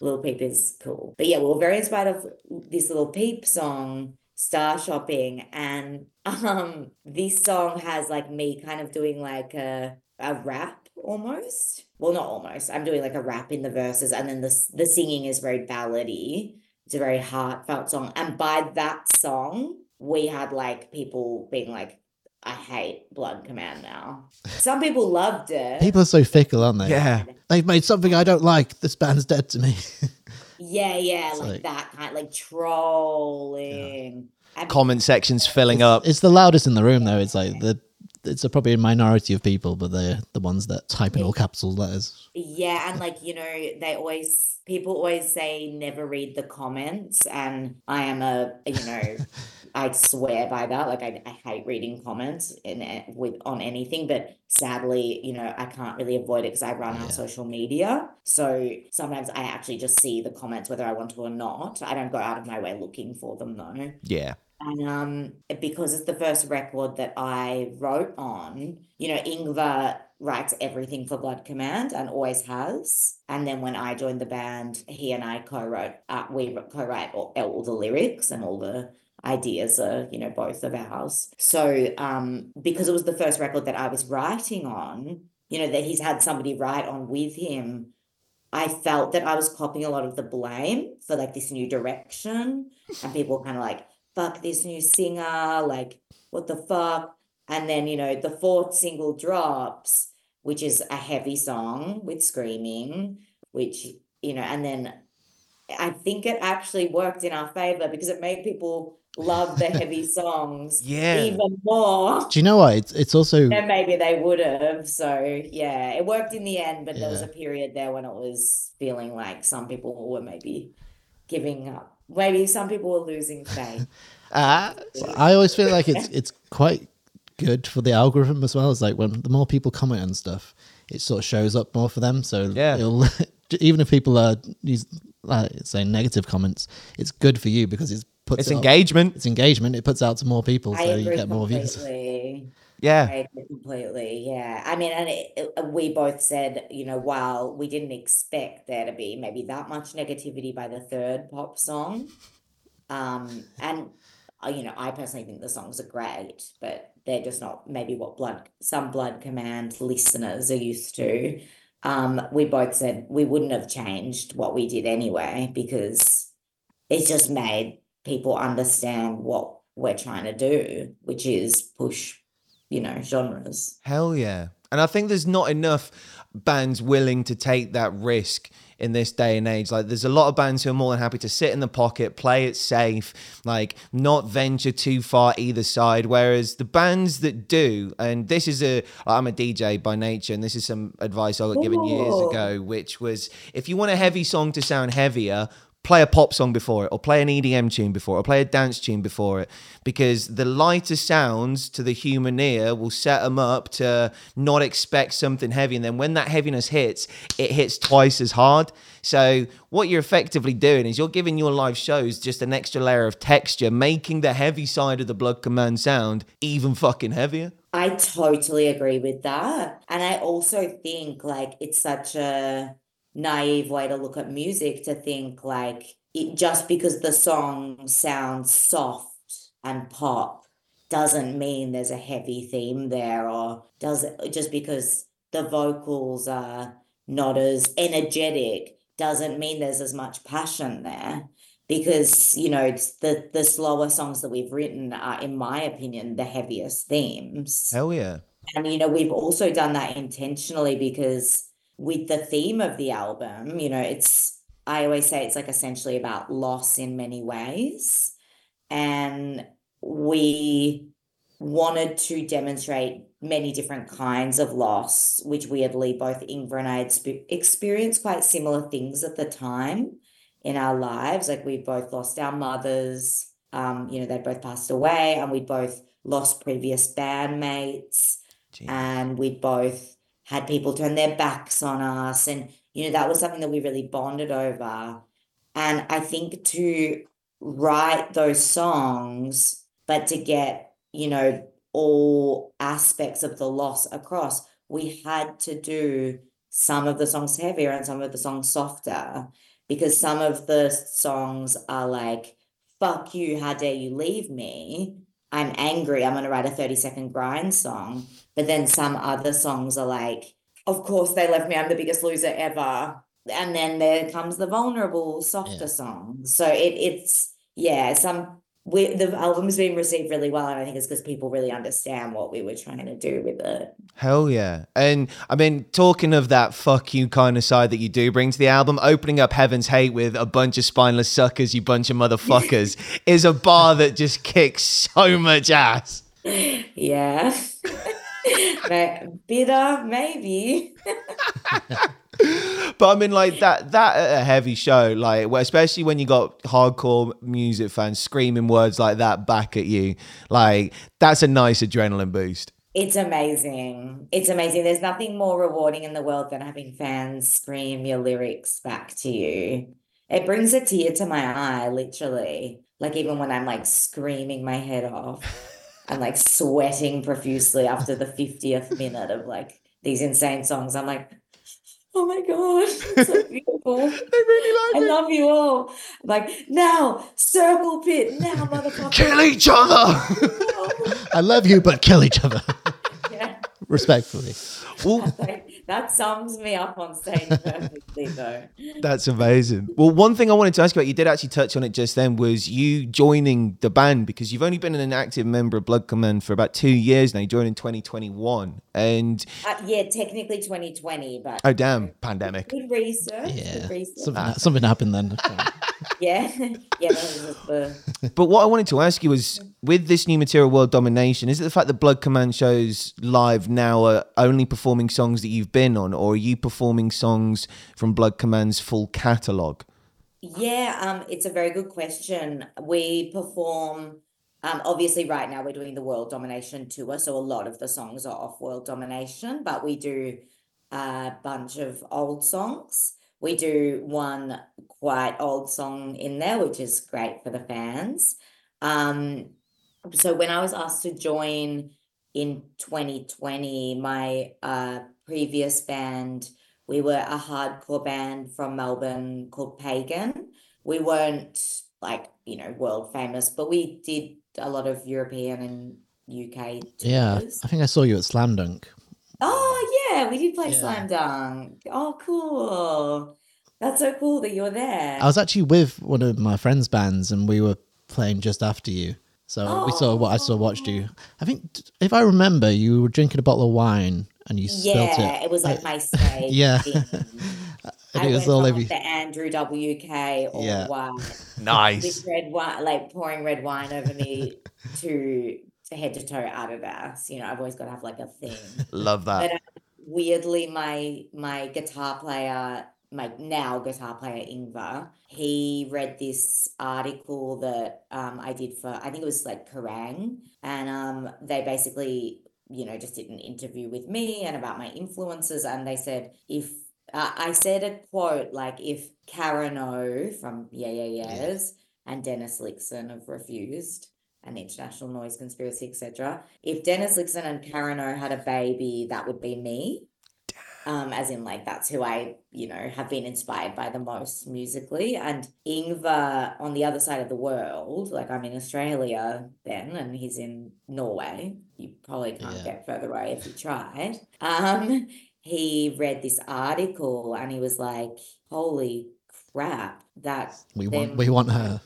little Peep is cool, but yeah, we were very inspired of this little Peep song. Star shopping and um this song has like me kind of doing like a a rap almost well not almost i'm doing like a rap in the verses and then the the singing is very ballady it's a very heartfelt song and by that song we had like people being like i hate blood command now some people loved it People are so fickle, aren't they? Yeah. They've made something I don't like. This band's dead to me. yeah yeah like, like- that kind like trolling And- Comment sections filling up. it's the loudest in the room, though. It's like the it's a, probably a minority of people, but they're the ones that type in all capital letters. Yeah, and like, you know, they always people always say never read the comments, and I am a, you know, I swear by that. Like I, I hate reading comments in with on anything, but sadly, you know, I can't really avoid it because I run our Yeah. social media. So sometimes I actually just see the comments whether I want to or not. I don't go out of my way looking for them though. Yeah. Um, because it's the first record that I wrote on, you know, Ingvar writes everything for Blood Command and always has. And then when I joined the band, he and I co-wrote, uh, we co-write all, all the lyrics and all the ideas are, you know, both of ours. So um, because it was the first record that I was writing on, you know, that he's had somebody write on with him. I felt that I was copying a lot of the blame for like this new direction, and people kind of like, fuck this new singer, like, what the fuck? And then, you know, the fourth single drops, which is a heavy song with screaming, which, you know, and then I think it actually worked in our favor because it made people love the heavy songs Yeah. even more Do you know what? It's it's also maybe they would have. So, yeah, it worked in the end, but there was a period there when it was feeling like some people were maybe giving up. Maybe some people are losing faith. Ah. I always feel like it's it's quite good for the algorithm as well. It's like when the more people comment and stuff, it sort of shows up more for them. So Yeah. it'll, even if people are use like saying negative comments, it's good for you because it's puts It's it up- engagement. it's engagement. It puts out to more people, I so you agree get more views. Yeah. Agree completely. Yeah. I mean, and it, it- we both said, you know, while we didn't expect there to be maybe that much negativity by the third pop song, um, and uh, you know, I personally think the songs are great, but they're just not maybe what blood some blood command listeners are used to. Um, we both said we wouldn't have changed what we did anyway because it just made people understand what we're trying to do, which is push, you know, genres. Hell yeah. And I think there's not enough bands willing to take that risk in this day and age. Like, there's a lot of bands who are more than happy to sit in the pocket, play it safe, like, not venture too far either side. Whereas the bands that do, and this is a, I'm a DJ by nature, and this is some advice I got given years ago, which was if you want a heavy song to sound heavier, play a pop song before it or play an EDM tune before it or play a dance tune before it because the lighter sounds to the human ear will set them up to not expect something heavy and then when that heaviness hits it hits twice as hard so what you're effectively doing is you're giving your live shows just an extra layer of texture making the heavy side of the blood command sound even fucking heavier I totally agree with that. And I also think like it's such a naive way to look at music to think like it just because the song sounds soft and pop doesn't mean there's a heavy theme there or does it just because the vocals are not as energetic doesn't mean there's as much passion there. Because you know the the slower songs that we've written are in my opinion the heaviest themes. Hell yeah. And you know we've also done that intentionally because with the theme of the album you know it's i always say it's like essentially about loss in many ways. And we wanted to demonstrate many different kinds of loss which weirdly both ingvar and i had spe- experienced quite similar things at the time in our lives. Like we both lost our mothers um you know they both passed away and we both lost previous bandmates. Gee. and we both had people turn their backs on us and you know that was something that we really bonded over. And i think to write those songs but to get you know all aspects of the loss across we had to do some of the songs heavier and some of the songs softer because some of the songs are like fuck you how dare you leave me i'm angry i'm going to write a 30 second grind song but then some other songs are like, of course they left me, I'm the biggest loser ever. And then there comes the vulnerable, softer Yeah. songs. So it it's yeah, some we the album's been received really well, and I think it's because people really understand what we were trying to do with it. Hell yeah. And I mean, talking of that fuck you kind of side that you do bring to the album, opening up Heaven's Hate with a bunch of spineless suckers, you bunch of motherfuckers, is a bar that just kicks so much ass. Yeah. Bitter, maybe. But I mean, like that, that a heavy show, like, especially when you got hardcore music fans screaming words like that back at you, like, that's a nice adrenaline boost. It's amazing. It's amazing. There's nothing more rewarding in the world than having fans scream your lyrics back to you. It brings a tear to my eye, literally. Like even when I'm like screaming my head off and like sweating profusely after the 50th minute of like these insane songs, I'm like, oh my God, so beautiful. They really I like it. I love you all. I'm like, now, circle pit, now, motherfucker. Kill each other. I love you, but kill each other Yeah. respectfully. well, Like, that sums me up on stage perfectly, though. That's amazing. Well, one thing I wanted to ask you about, you did actually touch on it just then, was you joining the band because you've only been an active member of Blood Command for about two years now. You joined in 2021. And Uh, yeah, technically 2020, but oh, damn, pandemic. good research. Yeah, Good research. something, something happened then. Yeah, yeah, that was just the. But what I wanted to ask you was with this new material, World Domination, is it the fact that Blood Command shows live now are only performing songs that you've been on, or are you performing songs from Blood Command's full catalogue? Yeah, um, it's a very good question. We perform, um, obviously right now we're doing the World Domination tour, so a lot of the songs are off World Domination, but we do a bunch of old songs. We do one quite old song in there, which is great for the fans. Um, so when I was asked to join in 2020, my uh previous band we were a hardcore band from Melbourne called Pagan. We weren't like, you know, world famous, but we did a lot of European and UK yeah. I think I saw you at Slam Dunk. Oh, yeah, we did play Yeah. Slam Dunk. Oh, cool. That's so cool that you're there. I was actually with one of my friends' bands, and we were playing just after you. So we saw what I saw oh. watched you. I think if I remember, you were drinking a bottle of wine, and you spelt Yeah, it. it was like my stage. Yeah. And I it was went all over. like the Andrew WK all Yeah. white Nice. with red wine, like pouring red wine over me to to head to toe Adidas. You know, I've always got to have like a thing. Love that. But uh, weirdly, my my guitar player, my now guitar player Ingvar, he read this article that um I did for I think it was like Kerrang, and um they basically you know just did an interview with me and about my influences, and they said if uh, I said a quote like if Karen O from Yeah Yeah Yeahs and Dennis Lyxzén have refused and International Noise Conspiracy, etc. If Dennis Lyxzén and Karen O had a baby, that would be me. Um, as in like that's who I, you know, have been inspired by the most musically. And Ingvar on the other side of the world, like I'm in Australia then, and he's in Norway. You probably can't Yeah. get further away if you tried. Um, he read this article and he was like, "Holy crap, that We want we want her.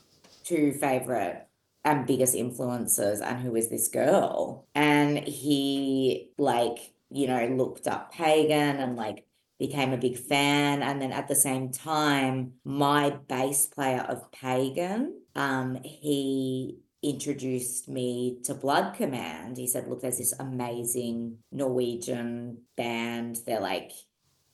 two favorite and biggest influences and who is this girl? And he like you know looked up pagan and like became a big fan. And then at the same time my bass player of pagan um he introduced me to blood command. He said look there's this amazing norwegian band. They're like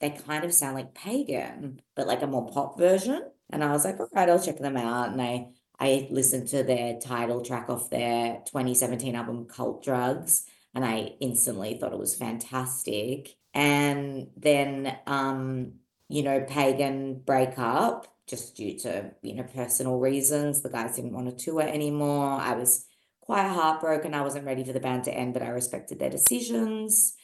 they kind of sound like pagan but like a more pop version. And i was like all right i'll check them out. And i I listened to their title track off their 2017 album Cult Drugs and I instantly thought it was fantastic. And then um, you know, Pagan breakup just due to, you know, personal reasons. The guys didn't want to tour anymore. I was quite heartbroken. I wasn't ready for the band to end, but I respected their decisions.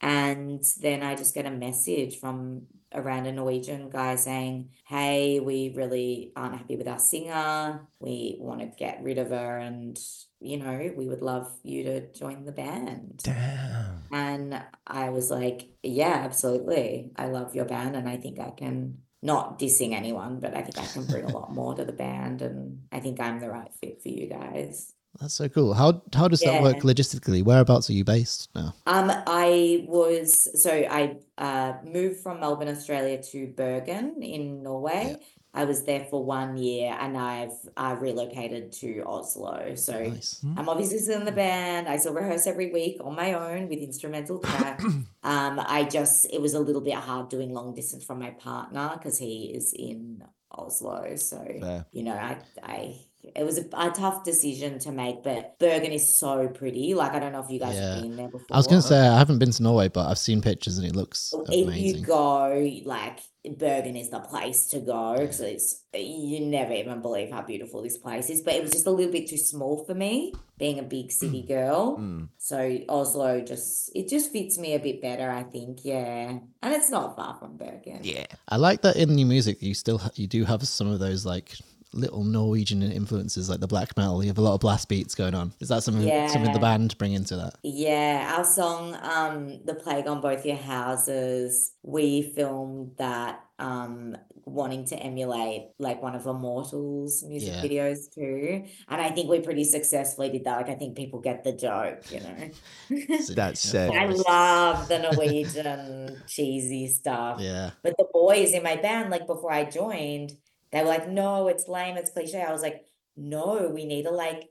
And then I just get a message from a random Norwegian guy saying, Hey, we really aren't happy with our singer. We want to get rid of her. And, you know, we would love you to join the band. Damn. And I was like, Yeah, absolutely. I love your band. And I think I can, not dissing anyone, but I think I can bring a lot more to the band. And I think I'm the right fit for you guys. That's so cool. How how does that work logistically? Whereabouts are you based now? Um, I was so I uh moved from Melbourne, Australia to Bergen in Norway. I was there for one year and I've uh, relocated to Oslo. So Nice. I'm obviously still in the band. I still rehearse every week on my own with instrumental track. um, I just it was a little bit hard doing long distance from my partner because he is in Oslo. So Fair. you know, I I it was a, a tough decision to make, but Bergen is so pretty. Like I don't know if you guys Yeah. have been there before. I was gonna say I haven't been to Norway, but I've seen pictures and it looks If you go, like Bergen is the place to go because it's you never even believe how beautiful this place is. But it was just a little bit too small for me, being a big city girl. Mm. So Oslo just it just fits me a bit better, I think. Yeah, and it's not far from Bergen. Yeah. I like that in your music you still you do have some of those like little Norwegian influences, like the black metal. You have a lot of blast beats going on. Is that something something the band bring into that? Yeah, our song, um, The Plague on Both Your Houses, we filmed that um wanting to emulate like one of Immortals music Yeah. videos too. And I think we pretty successfully did that. Like I think people get the joke, you know. So, That's yeah. I love the Norwegian cheesy stuff. Yeah. But the boys in my band, like before I joined, they were like, no, it's lame, it's cliche. I was like, no, we need to like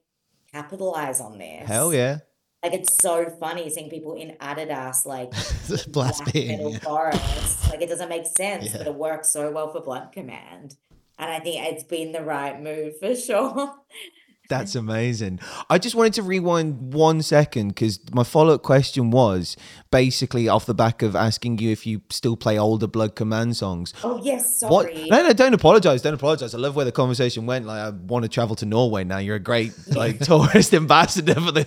capitalize on this. Hell yeah. Like it's so funny seeing people in Adidas like blast black beat. metal yeah. forests. Like it doesn't make sense, Yeah. but it works so well for Blood Command. And I think it's been the right move for sure. That's amazing. I just wanted to rewind one second because my follow up question was basically off the back of asking you if you still play older Blood Command songs. Oh yes, What? sorry. No, no, don't apologize. Don't apologize. I love where the conversation went. Like, I want to travel to Norway now. You're a great like tourist ambassador for the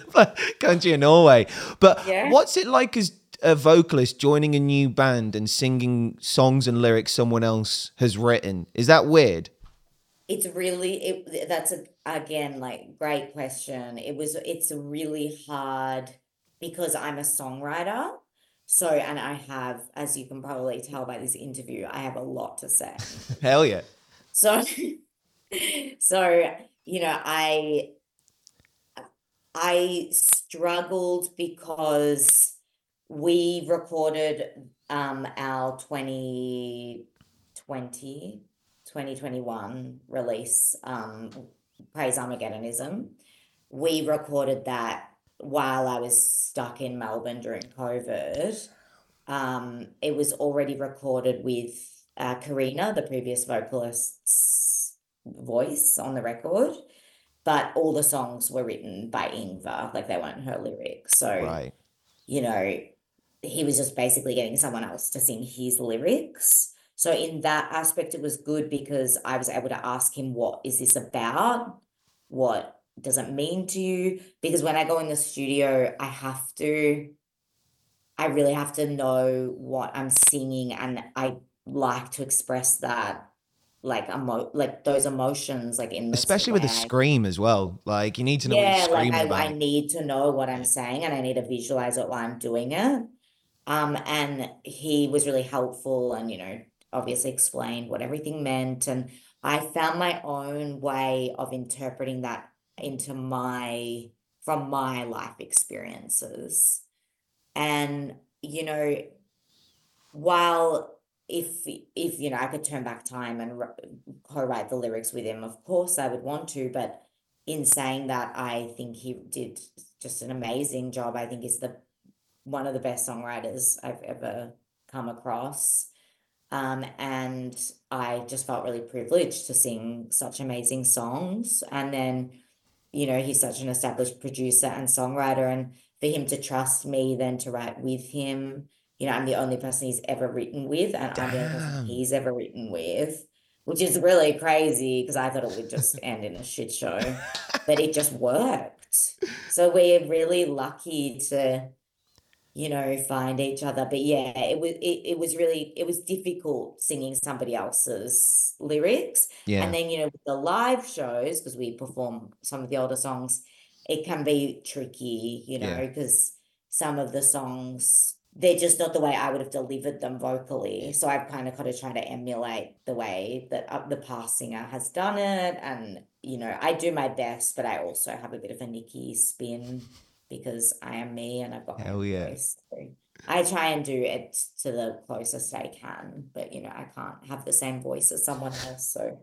country of Norway. But Yeah. what's it like as a vocalist joining a new band and singing songs and lyrics someone else has written? Is that weird? It's really it that's a again like great question. It was it's really hard because I'm a songwriter. So and I have, as you can probably tell by this interview, I have a lot to say. Hell yeah. So, so you know, I I struggled because we recorded um our 2020 2021 release um Praise Armageddonism. We recorded that while I was stuck in Melbourne during COVID. Um, it was already recorded with uh, Karina, the previous vocalist's voice on the record, but all the songs were written by Ingvar, like they weren't her lyrics. So, Right. you know, he was just basically getting someone else to sing his lyrics. So in that aspect, it was good because I was able to ask him, what is this about? What does it mean to you? Because when I go in the studio, I have to, I really have to know what I'm singing and I like to express that like emo like those emotions like in Especially with I- scream as well. Like you need to know what yeah, like I. I need to know what I'm saying and I need to visualize it while I'm doing it. Um, and he was really helpful and, you know, obviously explained what everything meant. And I found my own way of interpreting that into my, from my life experiences. And, you know, while if if you know I could turn back time and r- co-write the lyrics with him, of course I would want to. But in saying that, I think he did just an amazing job. I think he's the one of the best songwriters I've ever come across. Um, and I just felt really privileged to sing such amazing songs. And then, you know, he's such an established producer and songwriter, and for him to trust me then to write with him, you know, I'm the only person he's ever written with, and I'm the only person he's ever written with, which is really crazy because I thought it would just end in a shit show, but it just worked. So we're really lucky to, you know, find each other. But yeah, it was it, it was really it was difficult singing somebody else's lyrics. yeah. And then, you know, with the live shows, because we perform some of the older songs, it can be tricky, you know, because some of the songs, they're just not the way I would have delivered them vocally. So I've kind of got to try to emulate the way that uh, the past singer has done it. And, you know, I do my best, but I also have a bit of a Nikki spin because I am me and I've got my Hell own yeah. voice. So I try and do it to the closest I can, but, you know, I can't have the same voice as someone else. So.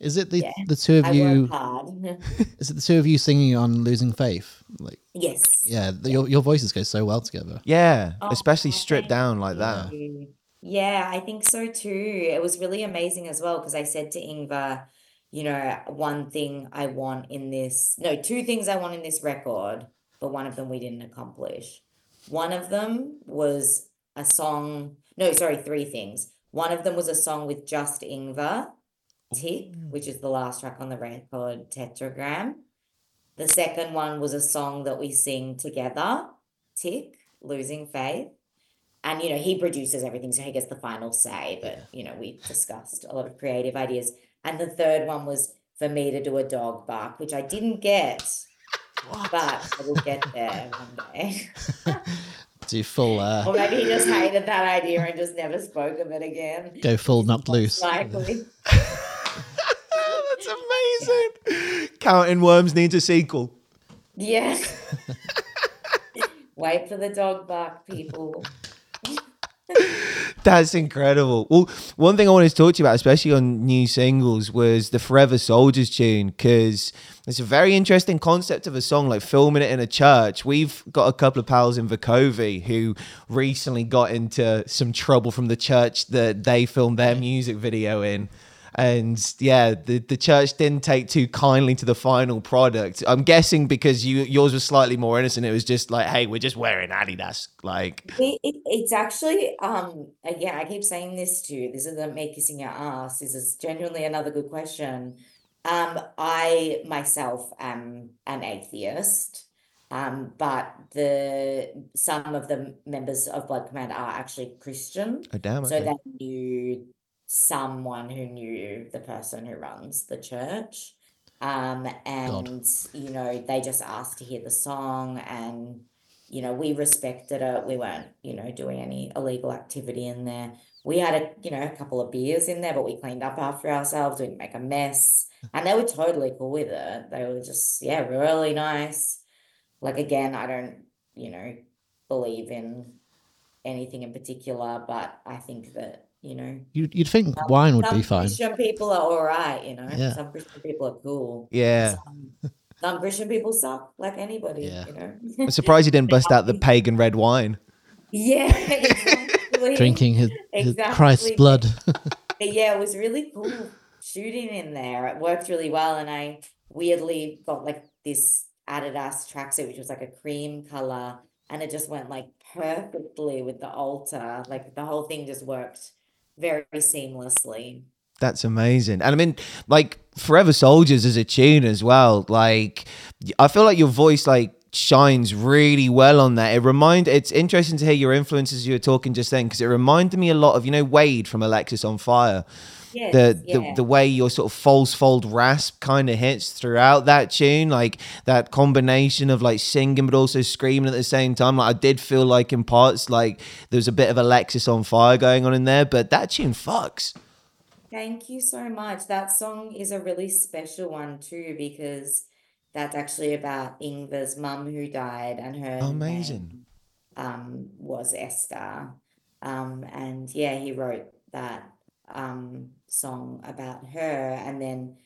Is it the Yeah, the two of I you? work hard. Is it the two of you singing on "Losing Faith"? Like, yes. yeah, the, your your voices go so well together. Yeah. Oh, Especially stripped down like that. you. Yeah, I think so too. It was really amazing as well because I said to Ingvar, you know, one thing I want in this, no, two things I want in this record, but one of them we didn't accomplish. One of them was a song, no, sorry, three things. One of them was a song with just Ingvar, Tick, mm. which is the last track on the record, Tetragram. The second one was a song that we sing together, Tick, Losing Faith. And, you know, he produces everything, so he gets the final say. But, you know, we discussed a lot of creative ideas. And the third one was for me to do a dog bark, which I didn't get, but I will get there one day. Do full uh, or maybe he just hated that idea and just never spoke of it again. go full knocked loose. Likely. That's amazing. Counting Worms needs a sequel. Yes. Wait for the dog bark, people. That's incredible. Well, one thing I wanted to talk to you about, especially on new singles, was the Forever Soldiers tune, because it's a very interesting concept of a song, like filming it in a church. We've got a couple of pals in Vacovi who recently got into some trouble from the church that they filmed their music video in. And yeah, the, the church didn't take too kindly to the final product. I'm guessing because you yours was slightly more innocent. It was just like, hey, we're just wearing Adidas. Like, It, it, it's actually, um, again, I keep saying this to you. This isn't me kissing your ass. This is genuinely another good question. Um, I myself am an atheist, um, but the some of the members of Blood Command are actually Christian. oh damn, So okay. they knew someone who knew the person who runs the church. Um, and you know, they just asked to hear the song and you know, we respected it. We weren't, you know, doing any illegal activity in there. We had a, you know, a couple of beers in there, but we cleaned up after ourselves. We didn't make a mess. And they were totally cool with it. They were just, yeah, really nice. Like again, I don't, you know, believe in anything in particular, but I think that, you know, You'd, you'd think wine would be fine. Christian people are all right, you know. Yeah. Some Christian people are cool. Yeah. Some, some Christian people suck like anybody, Yeah. you know. I'm surprised you didn't bust out the pagan red wine. yeah, exactly. Drinking his, his Exactly. Christ's blood. Yeah, it was really cool shooting in there. It worked really well, and I weirdly got like this Adidas tracksuit, which was like a cream color, and it just went like perfectly with the altar. Like the whole thing just worked very seamlessly. That's amazing. And I mean, like Forever Soldiers is a tune as well. Like I feel like your voice like shines really well on that. It remind it's interesting to hear your influences you were talking just then because it reminded me a lot of, you know, Wade from Alexisonfire. Yes, The, yeah. the the way your sort of false fold rasp kind of hits throughout that tune, like that combination of like singing but also screaming at the same time. Like I did feel like in parts like there was a bit of Alexisonfire going on in there, but that tune fucks. Thank you so much. That song is a really special one too, because that's actually about Ingvar's mum who died, and her Amazing. name, um, was Esther. Um, and yeah, he wrote that um song about her, and then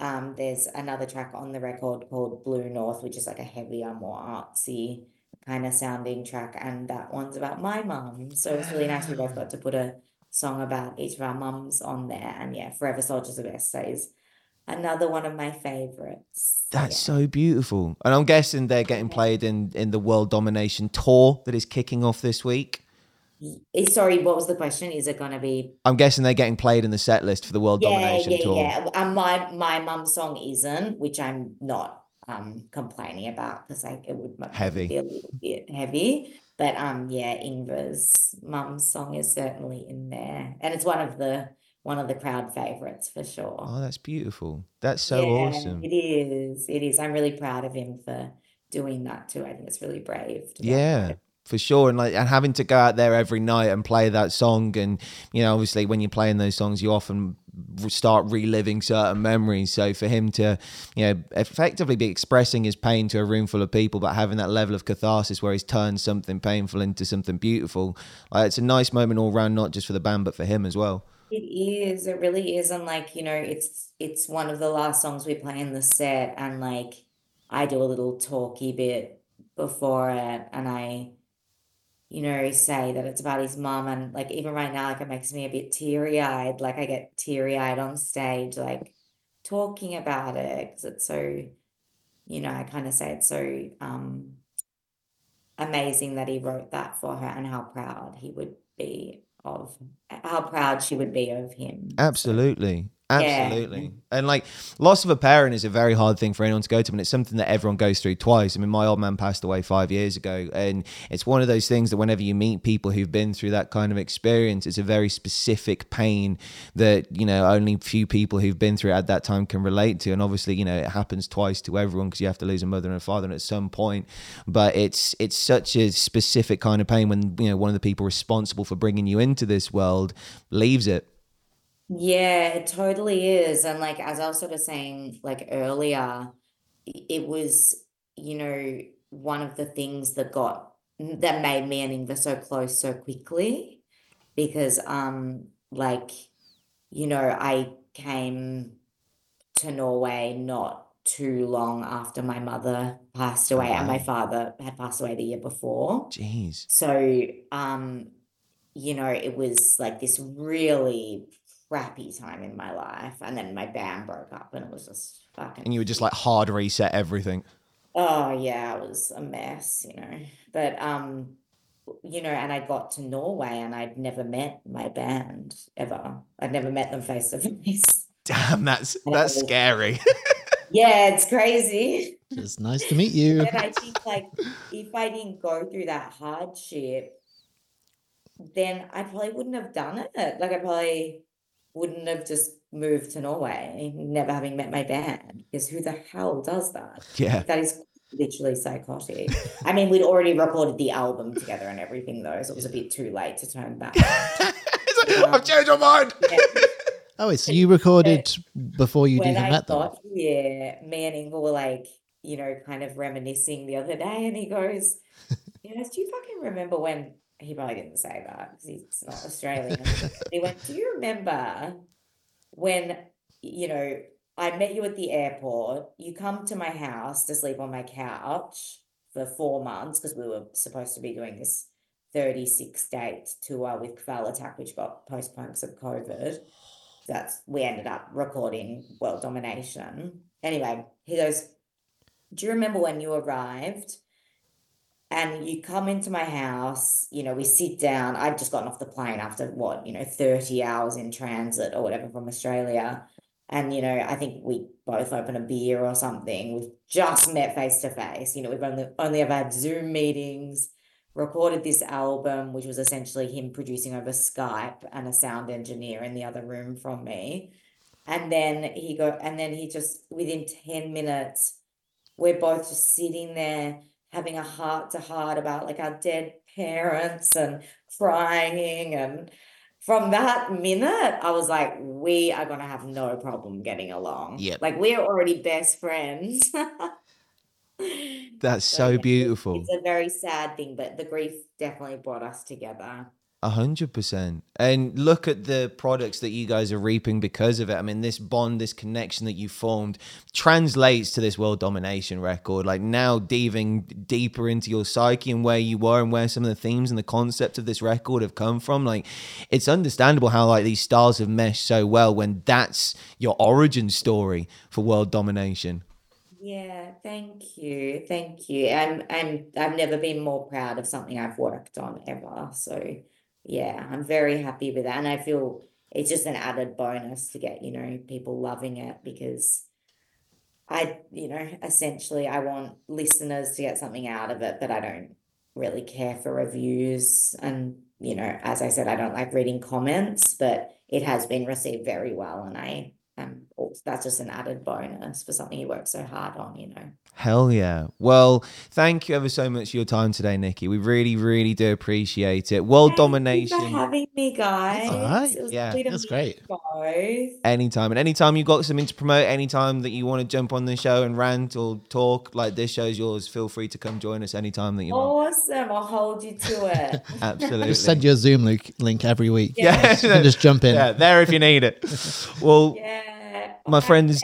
um, there's another track on the record called Blue North, which is like a heavier, more artsy kind of sounding track, and that one's about my mum. So it's really nice we both got to put a song about each of our mums on there. And yeah, Forever Soldiers of is another one of my favorites. That's so beautiful. And I'm guessing they're getting played in in the World Domination tour that is kicking off this week. Eh, Sorry, what was the question? Is it gonna be? I'm guessing they're getting played in the set list for the World Yeah, Domination yeah, tour. yeah. Um, my my mum's song isn't, which I'm not um complaining about because like it would Heavy. feel a little bit heavy. But um, yeah, Ingvar's mum's song is certainly in there, and it's one of the one of the crowd favorites for sure. Oh, that's beautiful. That's so Yeah, awesome. It is. It is. I'm really proud of him for doing that too. I think it's really brave. to Yeah. For sure, and like and having to go out there every night and play that song, and you know, obviously, when you're playing those songs, you often start reliving certain memories. So for him to, you know, effectively be expressing his pain to a room full of people, but having that level of catharsis where he's turned something painful into something beautiful, like, it's a nice moment all round, not just for the band but for him as well. It is. It really is. And like, you know, it's it's one of the last songs we play in the set, and like I do a little talky bit before it, and I, you know, say that it's about his mom. and like even right now, like it makes me a bit teary-eyed. Like I get teary-eyed on stage, like talking about it, because it's so, you know, I kind of say it's so um amazing that he wrote that for her and how proud he would be of how proud she would be of him. So, Absolutely. Yeah. And like loss of a parent is a very hard thing for anyone to go to, and it's something that everyone goes through twice. I mean, my old man passed away five years ago, and it's one of those things that whenever you meet people who've been through that kind of experience, it's a very specific pain that, you know, only few people who've been through it at that time can relate to. And obviously, you know, it happens twice to everyone because you have to lose a mother and a father at some point. But it's it's such a specific kind of pain when, you know, one of the people responsible for bringing you into this world leaves it. Yeah, it totally is. And like as I was sort of saying like earlier, it was, you know, one of the things that got that made me and Ingvar so close so quickly because um like, you know, I came to Norway not too long after my mother passed away and my father had passed away the year before. Jeez. So, um, you know, it was like this really crappy time in my life. And then my band broke up and it was just fucking, And you were just like hard reset everything. oh yeah, it was a mess, you know. But um, you know, and I got to Norway and I'd never met my band ever. I'd never met them face to face. Damn, that's that's Oh. scary. Yeah, it's crazy. It's nice to meet you. And I think like if I didn't go through that hardship, then I probably wouldn't have done it. Like I probably wouldn't have just moved to Norway, never having met my band. Because who the hell does that? yeah. That is literally psychotic. I mean, we'd already recorded the album together and everything though, so it was a bit too late to turn back. It's like, I've changed my mind. Yeah. Oh, wait, so you recorded before you'd when even I met them? Yeah, me and Ingle were like, you know, kind of reminiscing the other day, and he goes, "You know, do you fucking remember when he probably didn't say that because he's not Australian. he went, Do you remember when, you know, I met you at the airport? You come to my house to sleep on my couch for four months because we were supposed to be doing this 36 date tour with Attack, which got postponed because of COVID. That's we ended up recording World Domination. Anyway, he goes, Do you remember when you arrived? And you come into my house, you know, we sit down. I'd just gotten off the plane after what, you know, 30 hours in transit or whatever from Australia. And, you know, I think we both open a beer or something. We've just met face to face. You know, we've only only ever had Zoom meetings, recorded this album, which was essentially him producing over Skype and a sound engineer in the other room from me. And then he go and then he just within 10 minutes, we're both just sitting there having a heart to heart about like our dead parents and crying and from that minute I was like we are going to have no problem getting along. Yeah. Like we're already best friends. That's So, so yeah, beautiful. It's a very sad thing, but the grief definitely brought us together. A hundred percent. And look at the products that you guys are reaping because of it. I mean, this bond, this connection that you formed translates to this world domination record. Like now diving deeper into your psyche and where you were and where some of the themes and the concept of this record have come from. Like it's understandable how like these stars have meshed so well when that's your origin story for world domination. Yeah, thank you. Thank you. I'm I'm I've never been more proud of something I've worked on ever. So yeah, I'm very happy with that. And I feel it's just an added bonus to get, you know, people loving it because I, you know, essentially I want listeners to get something out of it, but I don't really care for reviews. And, you know, as I said, I don't like reading comments, but it has been received very well. And I um also, that's just an added bonus for something you work so hard on, you know. Hell yeah. Well, thank you ever so much for your time today, Nikki. We really, really do appreciate it. World Thank you domination. for having me, guys. all right. It was Yeah, lovely to that's great. you Both. anytime and anytime you've got something to promote anytime that you want to jump on the show and rant or talk like this show's yours feel free to come join us anytime that you want Awesome. I'll hold you to it. absolutely Just send you a Zoom link, link every week. yeah, You can just jump in. yeah there if you need it well yeah. My friends,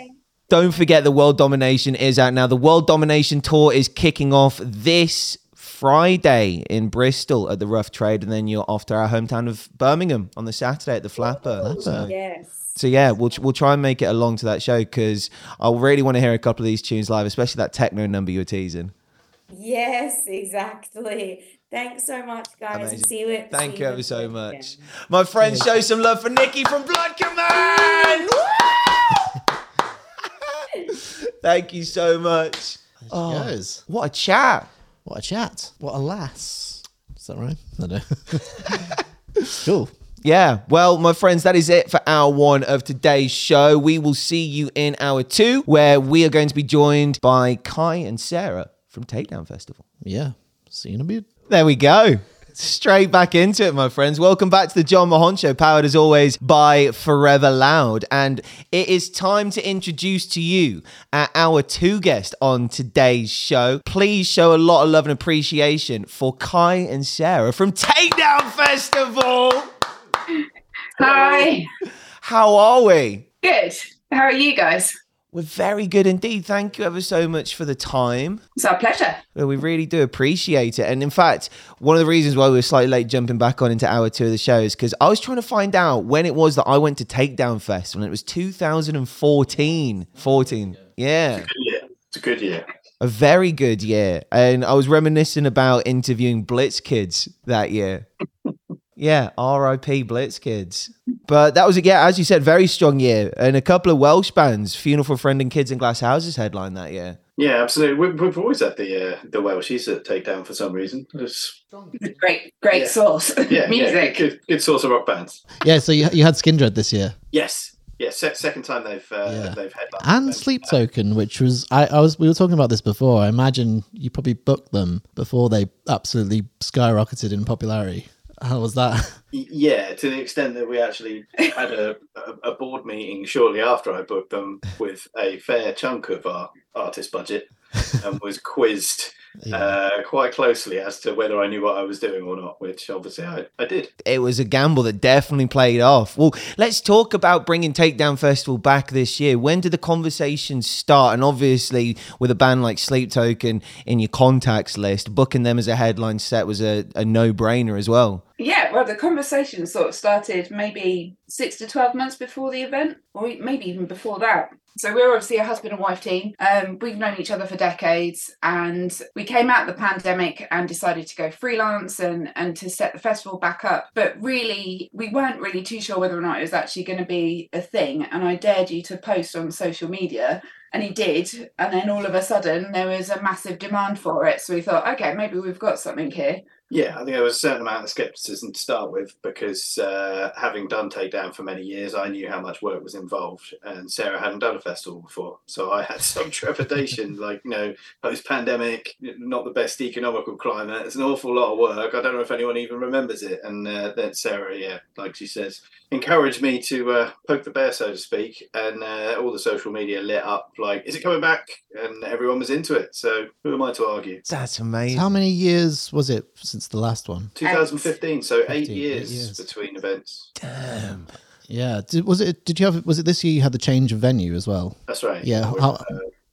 don't forget the world domination is out now the world domination tour is kicking off this Friday in Bristol at the Rough Trade, and then you're off to our hometown of Birmingham on the Saturday at the Flapper. So, Yes. so yeah, we'll we'll try and make it along to that show because I really want to hear a couple of these tunes live, especially that techno number you were teasing. Yes, exactly. Thanks so much, guys. Amazing. See you at Thank see you ever so the much. weekend. My friends, show some love for Nikki from Blood Command. Thank you so much. Oh. goes. What a chat. What a chat. What a lass. Is that right? I don't know. cool. Yeah, well, my friends, that is it for hour one of today's show. We will see you in hour two, where we are going to be joined by Kai and Sarah from Takedown Festival. Yeah. See you in a bit. There we go. Straight back into it, my friends. Welcome back to the Jon Mahon Show, powered as always by Forever Loud. And it is time to introduce to you uh, our two guests on today's show. Please show a lot of love and appreciation for Kai and Sarah from Takedown Festival. Hi. How are we? Good. How are you guys? We're very good indeed. Thank you ever so much for the time. It's our pleasure. Well, We really do appreciate it. And in fact, one of the reasons why we were slightly late jumping back on into hour two of the show is because I was trying to find out when it was that I went to Takedown Fest and it was 2014. 14. Yeah. Yeah, it's a good year. A very good year. And I was reminiscing about interviewing Blitz Kids that year. Yeah, RIP Blitz Kids. But that was, a yeah, as you said, very strong year. And a couple of Welsh bands, Funeral for Friend and Kids in Glass Houses headline that year. Yeah, absolutely. We've, we've always had the uh, the Welshies at takedown for some reason. It's, Great, great Yeah. source. yeah, Music. yeah, good, good source of rock bands. Yeah, so you, you had Skindred this year. Yes, yeah. Se- second time they've uh, Yeah. they've headlined And Sleep Token, which was I, I was we were talking about this before. I imagine you probably booked them before they absolutely skyrocketed in popularity. How was that? Yeah, to the extent that we actually had a, a, board meeting shortly after I booked them with a fair chunk of our artist budget. and was quizzed uh, quite closely as to whether I knew what I was doing or not, which obviously I, I did. it was a gamble that definitely played off. Well, let's talk about bringing Takedown Festival back this year. When did the conversations start? And obviously, with a band like Sleep Token in your contacts list, booking them as a headline set was a, a no brainer as well. Yeah, well, the conversation sort of started maybe six to 12 months before the event, or maybe even before that. So we're obviously a husband and wife team. Um, we've known each other for decades, and we came out the pandemic and decided to go freelance and and to set the festival back up. But really, we weren't really too sure whether or not it was actually going to be a thing. And I dared you to post on social media. And he did. And then all of a sudden, there was a massive demand for it. So we thought, okay, maybe we've got something here. Yeah, I think there was a certain amount of skepticism to start with because uh, having done Takedown for many years, I knew how much work was involved, and Sarah hadn't done a festival before, so I had some trepidation. like, you know, post-pandemic, not the best economical climate. It's an awful lot of work. I don't know if anyone even remembers it. And uh, then Sarah, yeah, like she says, encouraged me to uh, poke the bear, so to speak, and uh, all the social media lit up. Like, is it coming back? And everyone was into it. So who am I to argue? That's amazing. How many years was it since the last one? 2015, so eight 15, eight years, years. between events. Damn. Yeah. Did, was it? Did you have? Was it this year you had the change of venue as well? That's right. Yeah. How uh,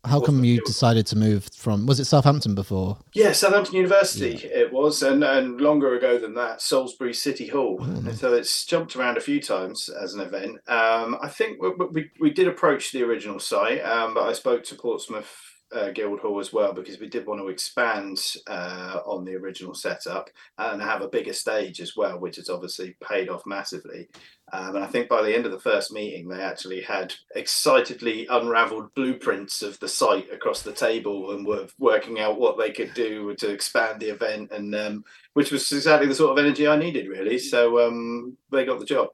how come you decided to move from? Was it Southampton before? Yeah, Southampton University it was, and, and longer ago than that, Salisbury City Hall. So it's jumped around a few times as an event. Um, I think we, we, we did approach the original site, um, but I spoke to Portsmouth uh, Guildhall as well because we did want to expand uh, on the original setup and have a bigger stage as well, which has obviously paid off massively. Um, and I think by the end of the first meeting, they actually had excitedly unraveled blueprints of the site across the table and were working out what they could do to expand the event, and um, which was exactly the sort of energy I needed, really. So um, they got the job.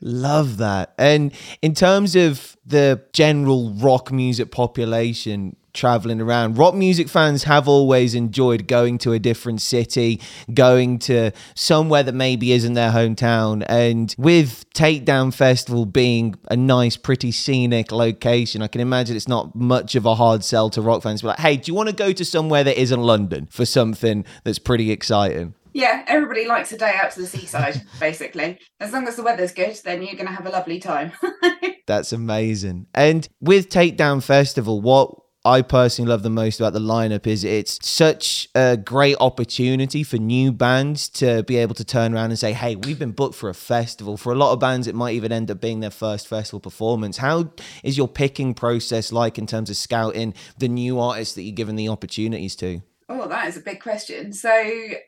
Love that. And in terms of the general rock music population traveling around, rock music fans have always enjoyed going to a different city, going to somewhere that maybe isn't their hometown. And with Takedown Festival being a nice, pretty scenic location, I can imagine it's not much of a hard sell to rock fans. But like, hey, do you want to go to somewhere that isn't London for something that's pretty exciting? Yeah, everybody likes a day out to the seaside, basically. As long as the weather's good, then you're going to have a lovely time. That's amazing. And with Takedown Festival, what I personally love the most about the lineup is it's such a great opportunity for new bands to be able to turn around and say, hey, we've been booked for a festival. For a lot of bands, it might even end up being their first festival performance. How is your picking process like in terms of scouting the new artists that you're given the opportunities to? Oh, that is a big question. So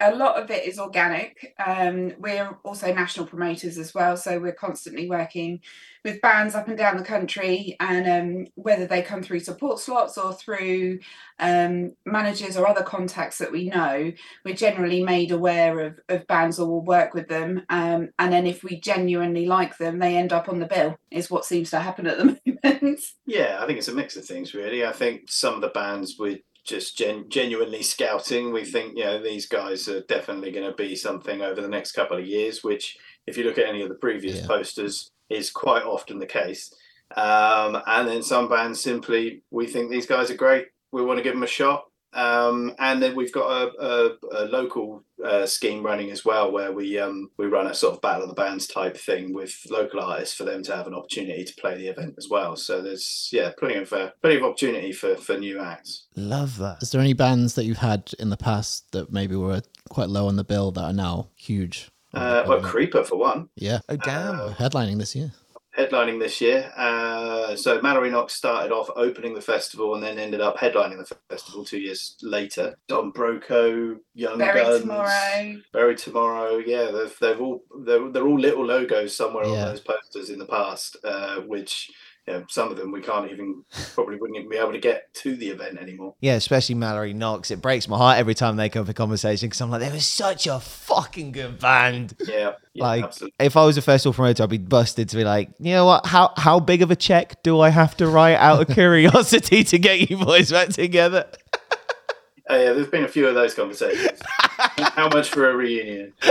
a lot of it is organic. Um, we're also national promoters as well, so we're constantly working with bands up and down the country, and um, whether they come through support slots or through um, managers or other contacts that we know, we're generally made aware of, of bands or will work with them. Um, and then if we genuinely like them, they end up on the bill. Is what seems to happen at the moment. Yeah, I think it's a mix of things, really. I think some of the bands we're just gen- genuinely scouting. We think, you know, these guys are definitely going to be something over the next couple of years, which, if you look at any of the previous Yeah. posters, is quite often the case. Um, and then some bands simply, we think these guys are great. We want to give them a shot. Um, and then we've got a, a, a local uh, scheme running as well, where we um, we run a sort of battle of the bands type thing with local artists for them to have an opportunity to play the event as well. So there's yeah, plenty of uh, plenty of opportunity for for new acts. Love that. Is there any bands that you've had in the past that maybe were quite low on the bill that are now huge? Uh, well, Creeper for one, yeah, Oh, damn. Uh, headlining this year. Headlining this year. Uh, so Mallory Knox started off opening the festival and then ended up headlining the festival two years later. Don Broco, Young Very Guns, tomorrow. Bury Tomorrow. Yeah, they've they've all they're, they're all little logos somewhere on those posters in the past, uh, which you know, some of them we can't even probably wouldn't even be able to get to the event anymore. Yeah, especially Mallory Knox. It breaks my heart every time they come for conversation because I'm like, they were such a fucking good band. Yeah, yeah like, absolutely. if I was a festival promoter, I'd be busted to be like, you know what? How how big of a check do I have to write out of curiosity to get you boys back together? Uh, yeah, there's been a few of those conversations. How much for a reunion?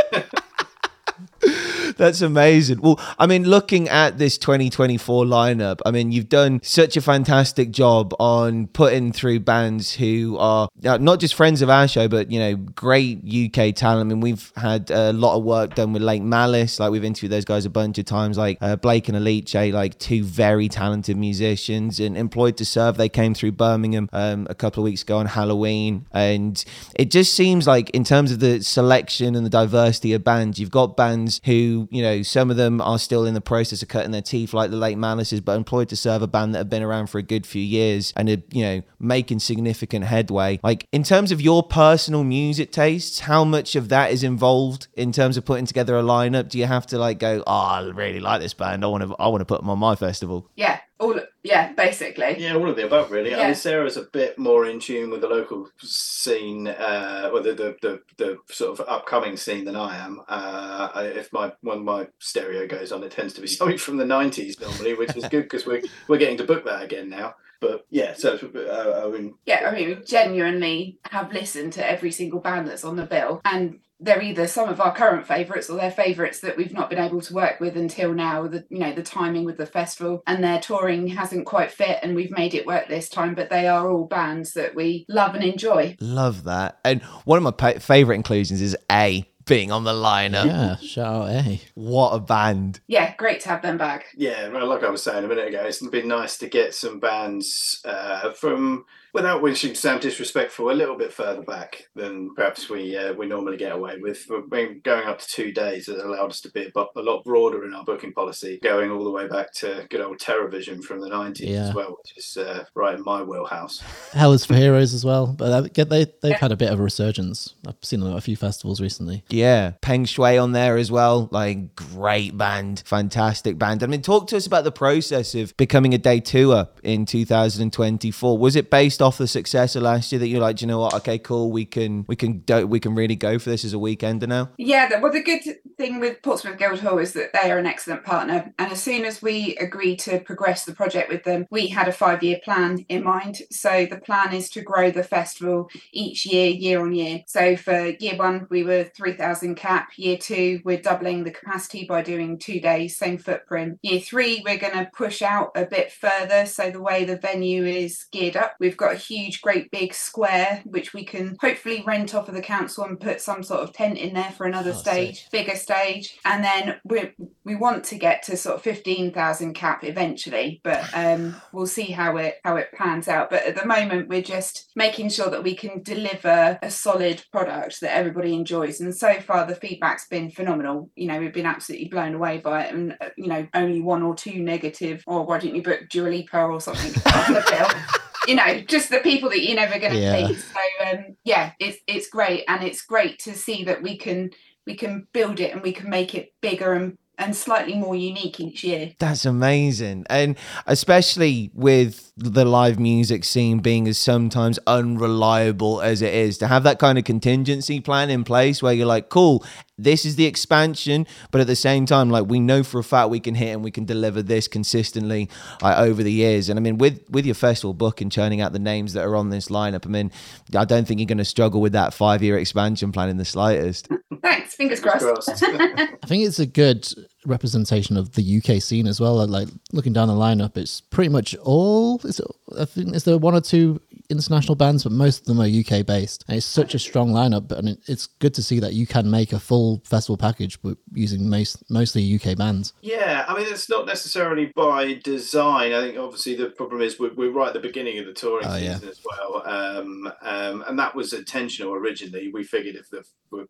That's amazing. Well, I mean, looking at this 2024 lineup, I mean, you've done such a fantastic job on putting through bands who are uh, not just friends of our show, but you know, great UK talent. I mean, we've had a lot of work done with Lake Malice, like we've interviewed those guys a bunch of times, like uh, Blake and Alice, like two very talented musicians, and Employed to Serve. They came through Birmingham um, a couple of weeks ago on Halloween, and it just seems like in terms of the selection and the diversity of bands, you've got bands who, you know, some of them are still in the process of cutting their teeth, like the Lake Malices, but employed to serve a band that have been around for a good few years and are, you know, making significant headway. Like, in terms of your personal music tastes, how much of that is involved in terms of putting together a lineup? Do you have to like go, oh, I really like this band. I want to, I want to put them on my festival. Yeah, all yeah, basically. Yeah, all of the above, really. I mean, Sarah's a bit more in tune with the local scene, uh, well, the, the the the sort of upcoming scene than I am. Uh, I, if my when my stereo goes on, it tends to be something from the '90s normally, which is good because we're we're getting to book that again now. But yeah, so uh, I mean, Yeah, I mean, we genuinely have listened to every single band that's on the bill, and they're either some of our current favourites or they're favourites that we've not been able to work with until now. The you know the timing with the festival and their touring hasn't quite fit, and we've made it work this time. But they are all bands that we love and enjoy. Love that. And one of my pa- favorite inclusions is A being on the lineup. Yeah, shout out, eh? What a band. Yeah, great to have them back. Yeah, well, like I was saying a minute ago, it's been nice to get some bands uh, from, without wishing to sound disrespectful, a little bit further back than perhaps we uh, we normally get away with. We've been going up to two days has allowed us to be a, a lot broader in our booking policy, going all the way back to good old Terrorvision from the 90s Yeah. as well, which is uh, right in my wheelhouse. Hell is for Heroes as well, but they, they they've had a bit of a resurgence. I've seen them at a few festivals recently. Yeah, Peng Shui on there as well. Like, great band, fantastic band. I mean, talk to us about the process of becoming a day tour in 2024. Was it based off the success of last year that you're like, "Do you know what? Okay, cool. We can, we can, do, we can really go for this as a weekender now. Yeah, well, the good thing with Portsmouth Guildhall is that they are an excellent partner. And as soon as we agreed to progress the project with them, we had a five year plan in mind. So the plan is to grow the festival each year, year on year. So for year one, we were 3,000 cap. Year two, we're doubling the capacity by doing two days, same footprint. Year three, we're going to push out a bit further. So the way the venue is geared up, we've got a huge, great big square, which we can hopefully rent off of the council and put some sort of tent in there for another Oh, stage, sick. bigger stage. And then we we want to get to sort of 15,000 cap eventually, but um, we'll see how it how it pans out. But at the moment, we're just making sure that we can deliver a solid product that everybody enjoys. And so far, the feedback's been phenomenal. You know, we've been absolutely blown away by it, and uh, you know, only one or two negative. Or why didn't you book Dua Lipa or something on the bill? You know, just the people that you're never going to Yeah. please. So um, yeah, it's it's great, and it's great to see that we can we can build it and we can make it bigger and and slightly more unique each year. That's amazing. And especially with the live music scene being as sometimes unreliable as it is, to have that kind of contingency plan in place where you're like, cool, this is the expansion, but at the same time, like we know for a fact we can hit and we can deliver this consistently like, over the years. And I mean, with with your festival book and churning out the names that are on this lineup, I mean, I don't think you're going to struggle with that five year expansion plan in the slightest. Thanks, fingers Fingers crossed. crossed. I think it's a good representation of the UK scene as well. Like looking down the lineup, it's pretty much all. Is it, I think is there one or two international bands, but most of them are UK based. And it's such a strong lineup, and it, it's good to see that you can make a full festival package with using most mostly UK bands. Yeah, I mean, it's not necessarily by design. I think obviously the problem is we're, we're right at the beginning of the touring Oh, yeah. season as well, um, um, and that was intentional originally. We figured if the we're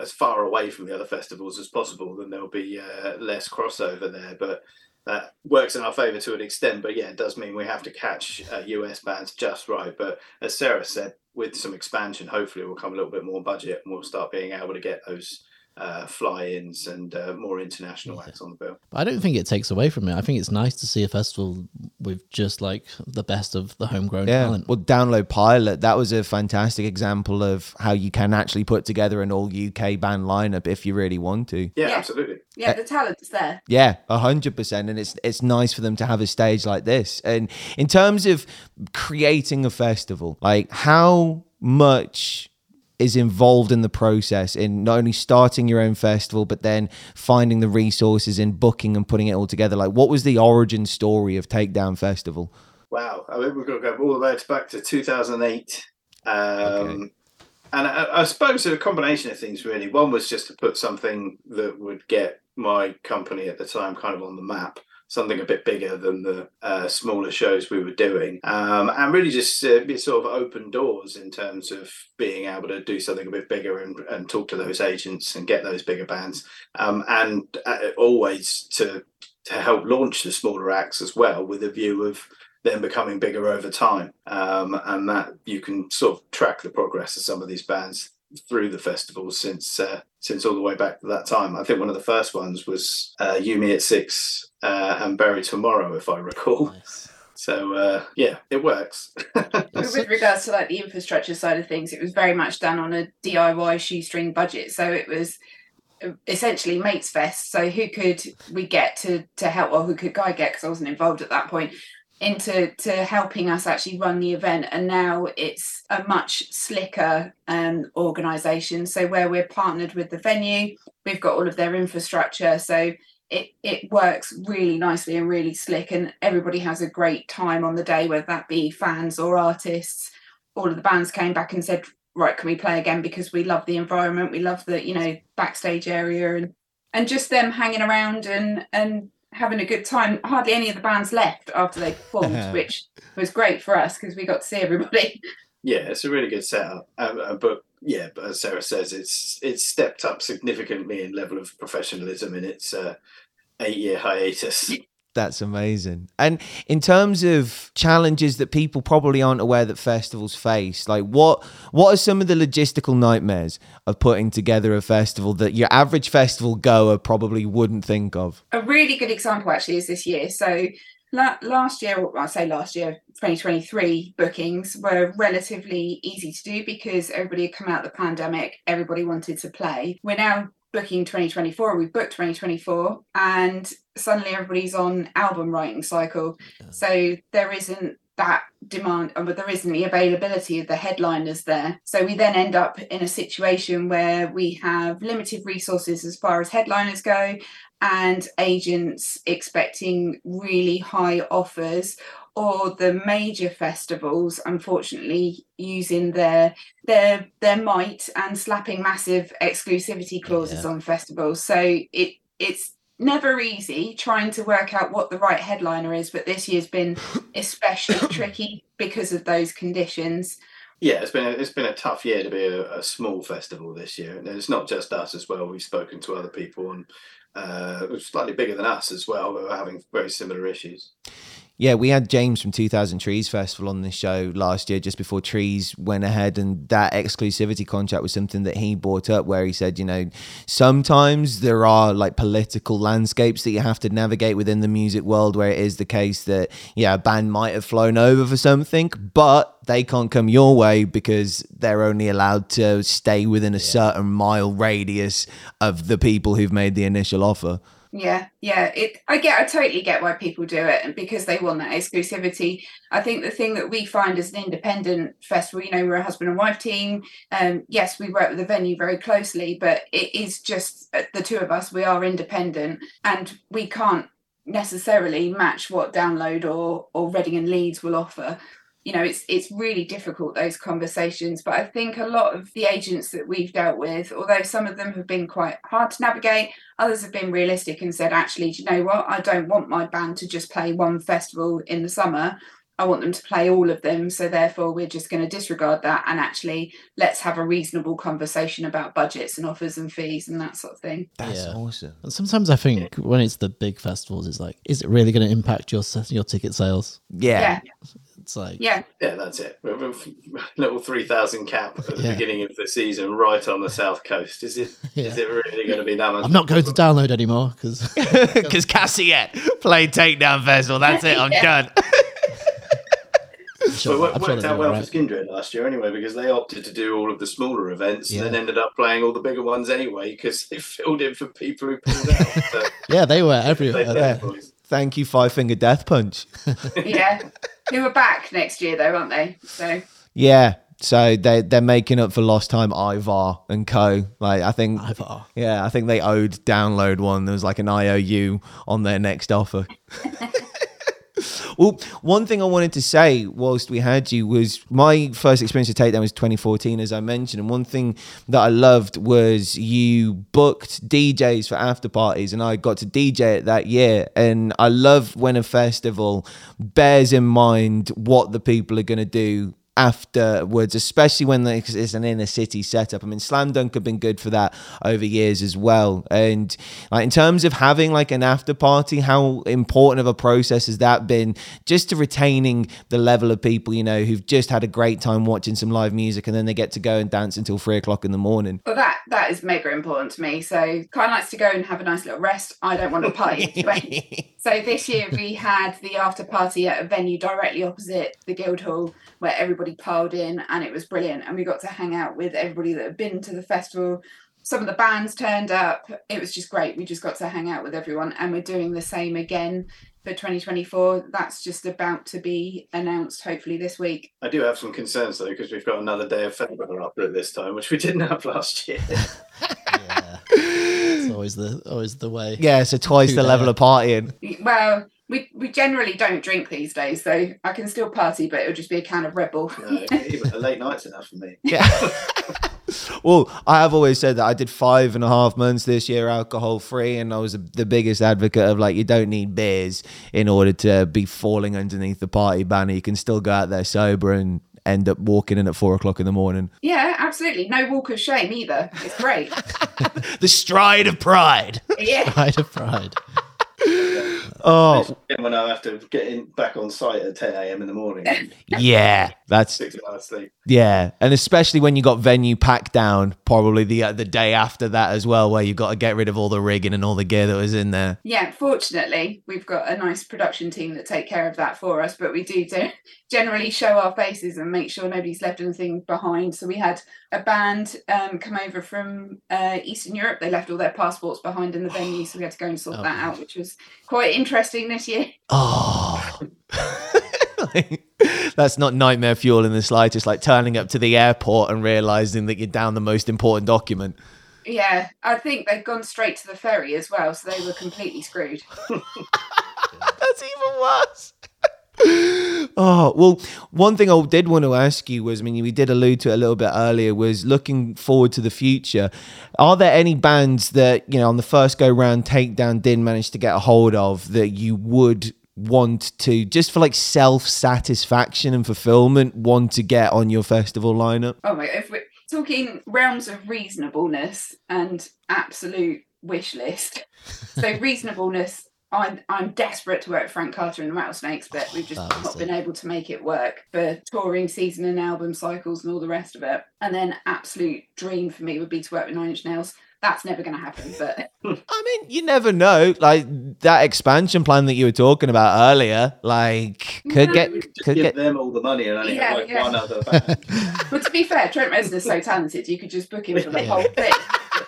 as far away from the other festivals as possible, then there'll be uh, less crossover there. But that works in our favour to an extent. But yeah, it does mean we have to catch uh, US bands just right. But as Sarah said, with some expansion, hopefully we'll come a little bit more budget and we'll start being able to get those uh, fly-ins and uh, more international acts on the bill. But I don't think it takes away from it. I think it's nice to see a festival with just like the best of the homegrown Yeah. talent. Well, Download Pilot, that was a fantastic example of how you can actually put together an all UK band lineup if you really want to. Yeah, Yeah. absolutely. yeah, the talent's there. Yeah, a hundred percent, and it's it's nice for them to have a stage like this. And in terms of creating a festival, like how much is involved in the process in not only starting your own festival, but then finding the resources in booking and putting it all together? Like, what was the origin story of Takedown Festival? Wow, I mean, we've got to go all the way back to 2008. Um, Okay. And I, I suppose a combination of things, really. One was just to put something that would get my company at the time kind of on the map, something a bit bigger than the uh, smaller shows we were doing, um, and really just uh, sort of open doors in terms of being able to do something a bit bigger and, and talk to those agents and get those bigger bands, um, and uh, always to to help launch the smaller acts as well, with a view of them becoming bigger over time, um, and that you can sort of track the progress of some of these bands through the festival since uh, since all the way back to that time. I think one of the first ones was uh, You Me at Six uh, and Bury Tomorrow, if I recall. Nice. So uh, yeah, it works. with regards to like the infrastructure side of things, it was very much done on a DIY shoestring budget. So it was uh, essentially mates fest. So who could we get to to help, or who could Kai get? Because I wasn't involved at that point. Into to helping us actually run the event, and now it's a much slicker um, organisation. So where we're partnered with the venue, we've got all of their infrastructure. So it it works really nicely and really slick. And everybody has a great time on the day whether that be fans or artists. All of the bands came back and said right can we play again? Because we love the environment. We love the you know backstage area and and just them hanging around and and having a good time hardly any of the bands left after they performed which was great for us because we got to see everybody yeah, it's a really good setup. Um, but yeah, but as Sarah says, it's it's stepped up significantly in level of professionalism in its uh, eight year hiatus. That's amazing. And in terms of challenges that people probably aren't aware that festivals face, like what what are some of the logistical nightmares of putting together a festival that your average festival goer probably wouldn't think of? a really good example actually is this year. So last year, well, I say last year, 2023 bookings were relatively easy to do because everybody had come out of the pandemic, everybody wanted to play. We're now booking 2024, we booked 2024, and suddenly everybody's on album writing cycle. So there isn't that demand, uh, but there isn't the availability of the headliners there. So we then end up in a situation where we have limited resources as far as headliners go, and agents expecting really high offers or the major festivals unfortunately using their their their might and slapping massive exclusivity clauses Yeah. on festivals so it it's never easy trying to work out what the right headliner is but this year's been especially tricky because of those conditions Yeah, it's been a, it's been a tough year to be a, a small festival this year, and it's not just us as well. We've spoken to other people and uh, slightly bigger than us as well, who are having very similar issues. Yeah, we had James from 2000 Trees Festival on this show last year, just before Trees went ahead, and that exclusivity contract was something that he brought up, where he said, you know, sometimes there are like political landscapes that you have to navigate within the music world, where it is the case that yeah, a band might have flown over for something, but they can't come your way because they're only allowed to stay within a certain mile radius of the people who've made the initial offer. Yeah, yeah. It I get I totally get why people do it and because they want that exclusivity. I think the thing that we find as an independent festival, you know, we're a husband and wife team. Um, yes, we work with the venue very closely, but it is just uh, the two of us, we are independent and we can't necessarily match what download or or Reading and Leeds will offer you know it's it's really difficult those conversations but i think a lot of the agents that we've dealt with although some of them have been quite hard to navigate others have been realistic and said actually do you know what i don't want my band to just play one festival in the summer i want them to play all of them so therefore we're just going to disregard that and actually let's have a reasonable conversation about budgets and offers and fees and that sort of thing That's Yeah. awesome. And sometimes I think when it's the big festivals, it's like, is it really going to impact your your ticket sales? Yeah. yeah It's like, yeah Yeah, that's it. We have a Little three thousand cap at the Yeah. beginning of the season, right on the south coast. Is it? Is Yeah. it really going to be that much? I'm not going to download anymore because Because Cassyette played Takedown Festival. That's it. I'm Yeah. done. But it worked, worked out well right. for Skindred last year anyway because they opted to do all of the smaller events Yeah. and then ended up playing all the bigger ones anyway because they filled in for people who pulled out. So Yeah, they were they everywhere. did, Yeah. Boys. Thank you, Five Finger Death Punch. yeah who are back next year though aren't they so Yeah, So they they're making up for lost time. Ivan and Co. Like I think. Ivan. Yeah, I think they owed Download one. There was like an IOU on their next offer. well, one thing I wanted to say whilst we had you was my first experience with Takedown was 2014, as I mentioned. And one thing that I loved was you booked DJs for after parties, and I got to DJ it that year. And I love when a festival bears in mind what the people are going to do afterwards, especially when it's an inner city setup. I mean, Slam Dunk have been good for that over years as well. And like in terms of having like an after party, how important of a process has that been just to retaining the level of people, you know, who've just had a great time watching some live music and then they get to go and dance until three o'clock in the morning? Well, that that is mega important to me. So Kai likes to go and have a nice little rest. I don't want to party. so this year we had the after party at a venue directly opposite the Guildhall where everybody piled in and it was brilliant. And we got to hang out with everybody that had been to the festival. Some of the bands turned up. It was just great. We just got to hang out with everyone. And we're doing the same again for 2024. That's just about to be announced, hopefully, this week. I do have some concerns though, because we've got another day of festival up at this time, which we didn't have last year. yeah. It's always the always the way. Yeah, so twice the level of partying. Well, we we generally don't drink these days, so I can still party, but it'll just be a can of Red Bull. no, even a late night's enough for me. Yeah. well, I have always said that I did five and a half months this year alcohol free, and I was the biggest advocate of like you don't need beers in order to be falling underneath the party banner. You can still go out there sober and end up walking in at four o'clock in the morning. Yeah, absolutely. No walk of shame either. It's great. the stride of pride. Yeah. Stride of pride. Oh, when I have to get in back on site at 10 a.m. in the morning. yeah, that's Six hours sleep. yeah, and especially when you got venue packed down, probably the uh, the day after that as well, where you've got to get rid of all the rigging and all the gear that was in there. Yeah, fortunately, we've got a nice production team that take care of that for us, but we do do generally show our faces and make sure nobody's left anything behind. So we had a band um, come over from uh, Eastern Europe. They left all their passports behind in the venue, so we had to go and sort Oh, that God. out, which was quite interesting this year. Oh. That's not nightmare fuel in the slightest, like turning up to the airport and realizing that you're down the most important document. Yeah, I think they've gone straight to the ferry as well, so they were completely screwed. That's even worse. Oh well one thing i did want to ask you was i mean we did allude to it a little bit earlier was looking forward to the future are there any bands that you know on the first go round takedown didn't manage to get a hold of that you would want to just for like self-satisfaction and fulfillment want to get on your festival lineup Oh my, if we're talking realms of reasonableness and absolute wish list. So reasonableness, I'm I'm desperate to work with Frank Carter and the Rattlesnakes, but we've just oh, not it. been able to make it work for touring season and album cycles and all the rest of it. And then absolute dream for me would be to work with Nine Inch Nails. That's never going to happen, but i mean you never know like that expansion plan that you were talking about earlier like could No, get Just could give get them all the money and only Yeah, have like yeah. one other band. but to be fair, Trent Reznor's so talented, you could just book him for the Yeah. whole thing,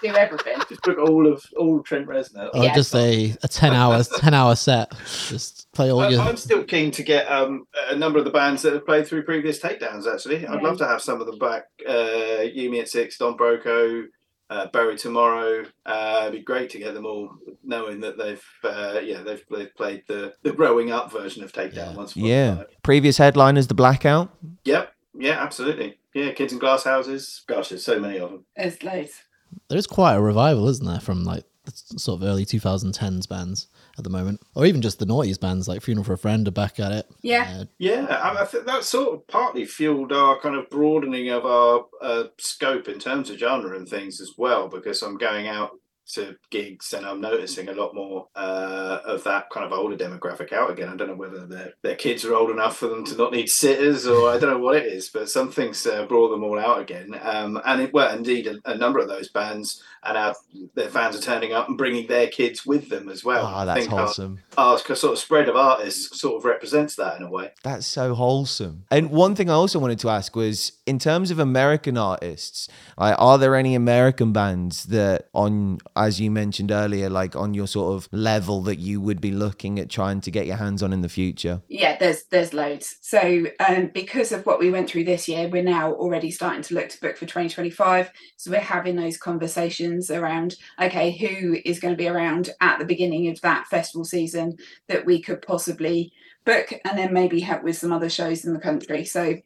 do everything. Just book all of all Trent Reznor. Or Yeah. just say a ten hour ten hour set. Just play all I- your I'm still keen to get um, a number of the bands that have played through previous takedowns. Actually, I'd Yeah. love to have some of them back. Uh, You Me at Six, Don Broco, uh, Bury Tomorrow. Uh, it'd be great to get them all, knowing that they've uh, yeah they've, they've played the the growing up version of takedown Yeah. once. upon a yeah time. previous headliners the blackout Yep. Yeah. Absolutely. Yeah. Kids in glass houses. Gosh, there's so many of them. There's loads. There is quite a revival, isn't there, from like the sort of early 2010s bands at the moment, or even just the noughties bands like Funeral for a Friend are back at it. Yeah. Uh, Yeah, I, mean, I think that sort of partly fueled our kind of broadening of our uh, scope in terms of genre and things as well, because I'm going out to gigs and I'm noticing a lot more uh, of that kind of older demographic out again. I don't know whether their their kids are old enough for them to not need sitters, or I don't know what it is, but something's uh, brought them all out again. Um, and it, well, indeed, a, a number of those bands and our their fans are turning up and bringing their kids with them as well. oh I that's think our- wholesome our sort of spread of artists sort of represents that in a way. That's so wholesome. And one thing I also wanted to ask was in terms of American artists, like, are there any American bands that on as you mentioned earlier, like on your sort of level that you would be looking at trying to get your hands on in the future? Yeah, there's there's loads. So um, because of what we went through this year, we're now already starting to look to book for 2025. So we're having those conversations around okay, who is going to be around at the beginning of that festival season that we could possibly book, and then maybe help with some other shows in the country. So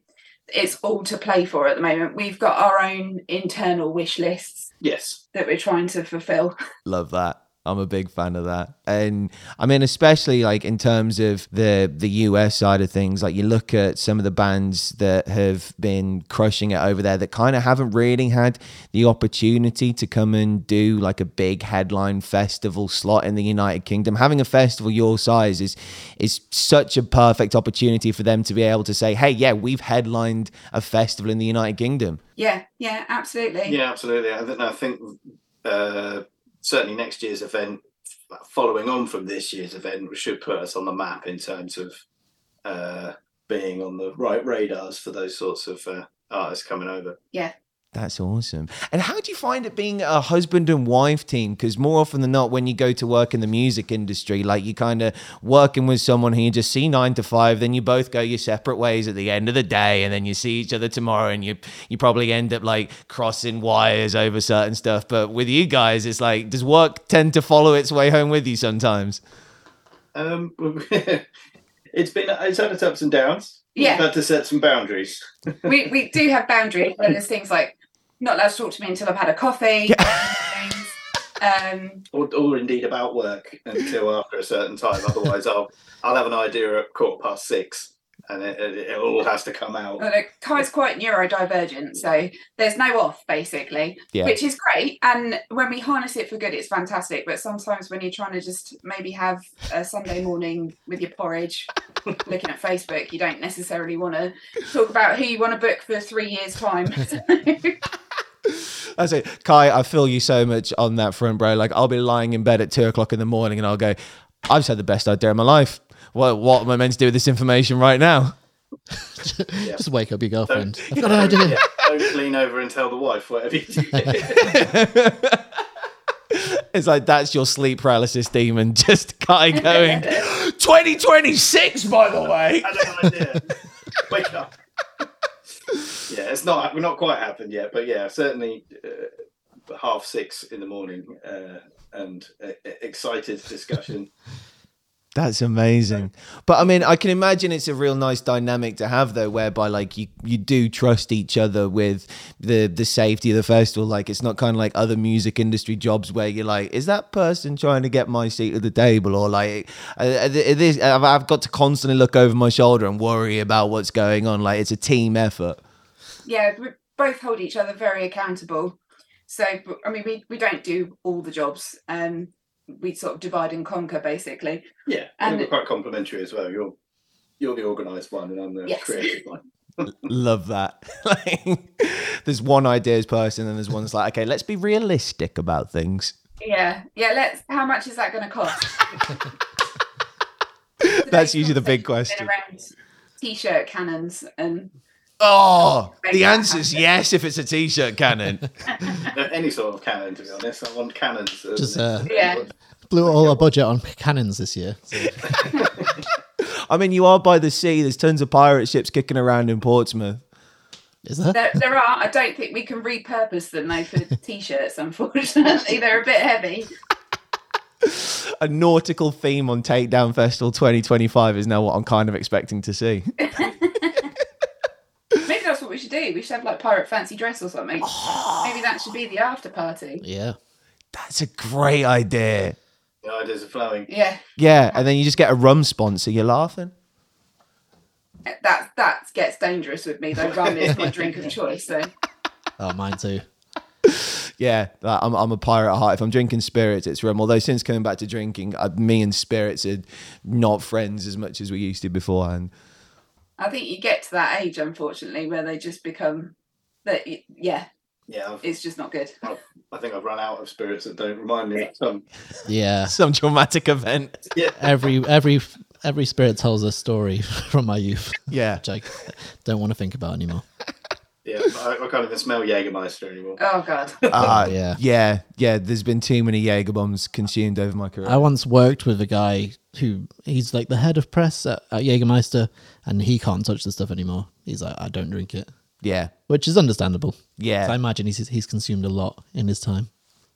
it's all to play for at the moment. We've got our own internal wish lists Yes. that we're trying to fulfill. Love that. I'm a big fan of that. And I mean, especially like in terms of the the US side of things, like you look at some of the bands that have been crushing it over there that kind of haven't really had the opportunity to come and do like a big headline festival slot in the United Kingdom. Having a festival your size is is such a perfect opportunity for them to be able to say, "Hey, yeah, we've headlined a festival in the United Kingdom." Yeah, yeah, absolutely. Yeah, absolutely. I think, I think uh, certainly next year's event, following on from this year's event, should put us on the map in terms of uh, being on the right radars for those sorts of uh, artists coming over. That's awesome. And how do you find it being a husband and wife team? Because more often than not, when you go to work in the music industry, like you kind of working with someone who you just see nine to five, then you both go your separate ways at the end of the day, and then you see each other tomorrow, and you you probably end up like crossing wires over certain stuff. But with you guys, it's like does work tend to follow its way home with you sometimes? Um, it's been it's had its ups and downs. Yeah. We've had to set some boundaries. we we do have boundaries where there's things like not allowed to talk to me until I've had a coffee. things. Um, or, or indeed about work until after a certain time. Otherwise, I'll I'll have an idea at quarter past six, and it, it, it all has to come out. I don't Kai's quite neurodivergent, so there's no off basically, Yeah. which is great. And when we harness it for good, it's fantastic. But sometimes when you're trying to just maybe have a Sunday morning with your porridge, looking at Facebook, you don't necessarily want to talk about who you want to book for three years' time. I say, Kai, I feel you so much on that front, bro. Like I'll be lying in bed at two o'clock in the morning, and I'll go, I've just had the best idea of my life. What what am I meant to do with this information right now? Just wake up your girlfriend. I've got an idea. Yeah, don't lean over and tell the wife whatever you do. It's like that's your sleep paralysis demon, just Kai going, 2026, by the way. I have an idea. Wake up. Yeah, it's not. We're not quite happened yet, but yeah, certainly uh, half six in the morning uh, and uh, excited discussion. That's amazing. But I mean, I can imagine it's a real nice dynamic to have though, whereby like you, you do trust each other with the the safety of the festival. Like it's not kind of like other music industry jobs where you're like, is that person trying to get my seat at the table, or like, uh, uh, this, I've, I've got to constantly look over my shoulder and worry about what's going on. Like it's a team effort. Yeah, we both hold each other very accountable. So, I mean, we, we don't do all the jobs. Um, we sort of divide and conquer, basically. Yeah, And- and we're quite complimentary as well. You're you're the organised one, and I'm the Yes. creative one. Love that. like, there's one ideas person, and there's one that's like, okay, let's be realistic about things. Yeah, yeah. Let's. How much is that going to cost? That's usually the big question. t-shirt cannons and Oh, the that answer's happen. yes if it's a t-shirt cannon. Any sort of cannon, to be honest. I want cannons. uh, Just, uh, Yeah. Blew all our budget on cannons this year. So, I mean, you are by the sea. There's tons of pirate ships kicking around in Portsmouth. is there? there, there are. I don't think we can repurpose them though for t-shirts. Unfortunately, they're a bit heavy. A nautical theme on Takedown Festival 2025 is now what I'm kind of expecting to see. Maybe that's what we should do. We should have like pirate fancy dress or something. Maybe that should be the after party. Yeah. That's a great idea. The ideas are flowing. Yeah, Yeah, and then you just get a rum sponsor. You're laughing. that that gets dangerous with me though. Rum is my drink of choice. So Oh, mine too. Yeah, I'm, I'm a pirate at heart. If I'm drinking spirits, it's rum. Although since coming back to drinking, uh, me and spirits are not friends as much as we used to beforehand. I think you get to that age, unfortunately, where they just become that. Yeah, Yeah, I've, it's just not good. I think I've run out of spirits that don't remind me of some. Yeah. Some traumatic event. Yeah, Every every every spirit tells a story from my youth, Yeah. which I don't want to think about anymore. Yeah, I, I can't even smell Jägermeister anymore. Oh god. Ah, yeah. yeah, yeah. There's been too many Jaeger bombs consumed over my career. I once worked with a guy who he's like the head of press at, at Jägermeister, and he can't touch the stuff anymore. He's like, I don't drink it, yeah, which is understandable. yeah. I imagine he's he's consumed a lot in his time.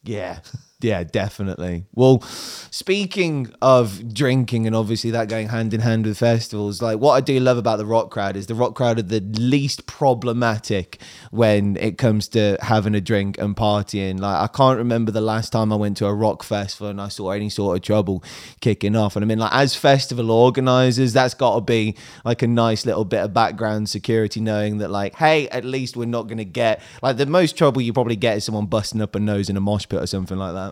Yeah, yeah, definitely. Well, speaking of drinking and obviously that going hand in hand with festivals, like what I do love about the rock crowd is the rock crowd are the least problematic when it comes to having a drink and partying. Like I can't remember the last time I went to a rock festival and I saw any sort of trouble kicking off. And I mean, like as festival organizers, that's got to be like a nice little bit of background security, knowing that like, hey, at least we're not going to get like the most trouble you probably get is someone busting up a nose in a mosh pit or something like that.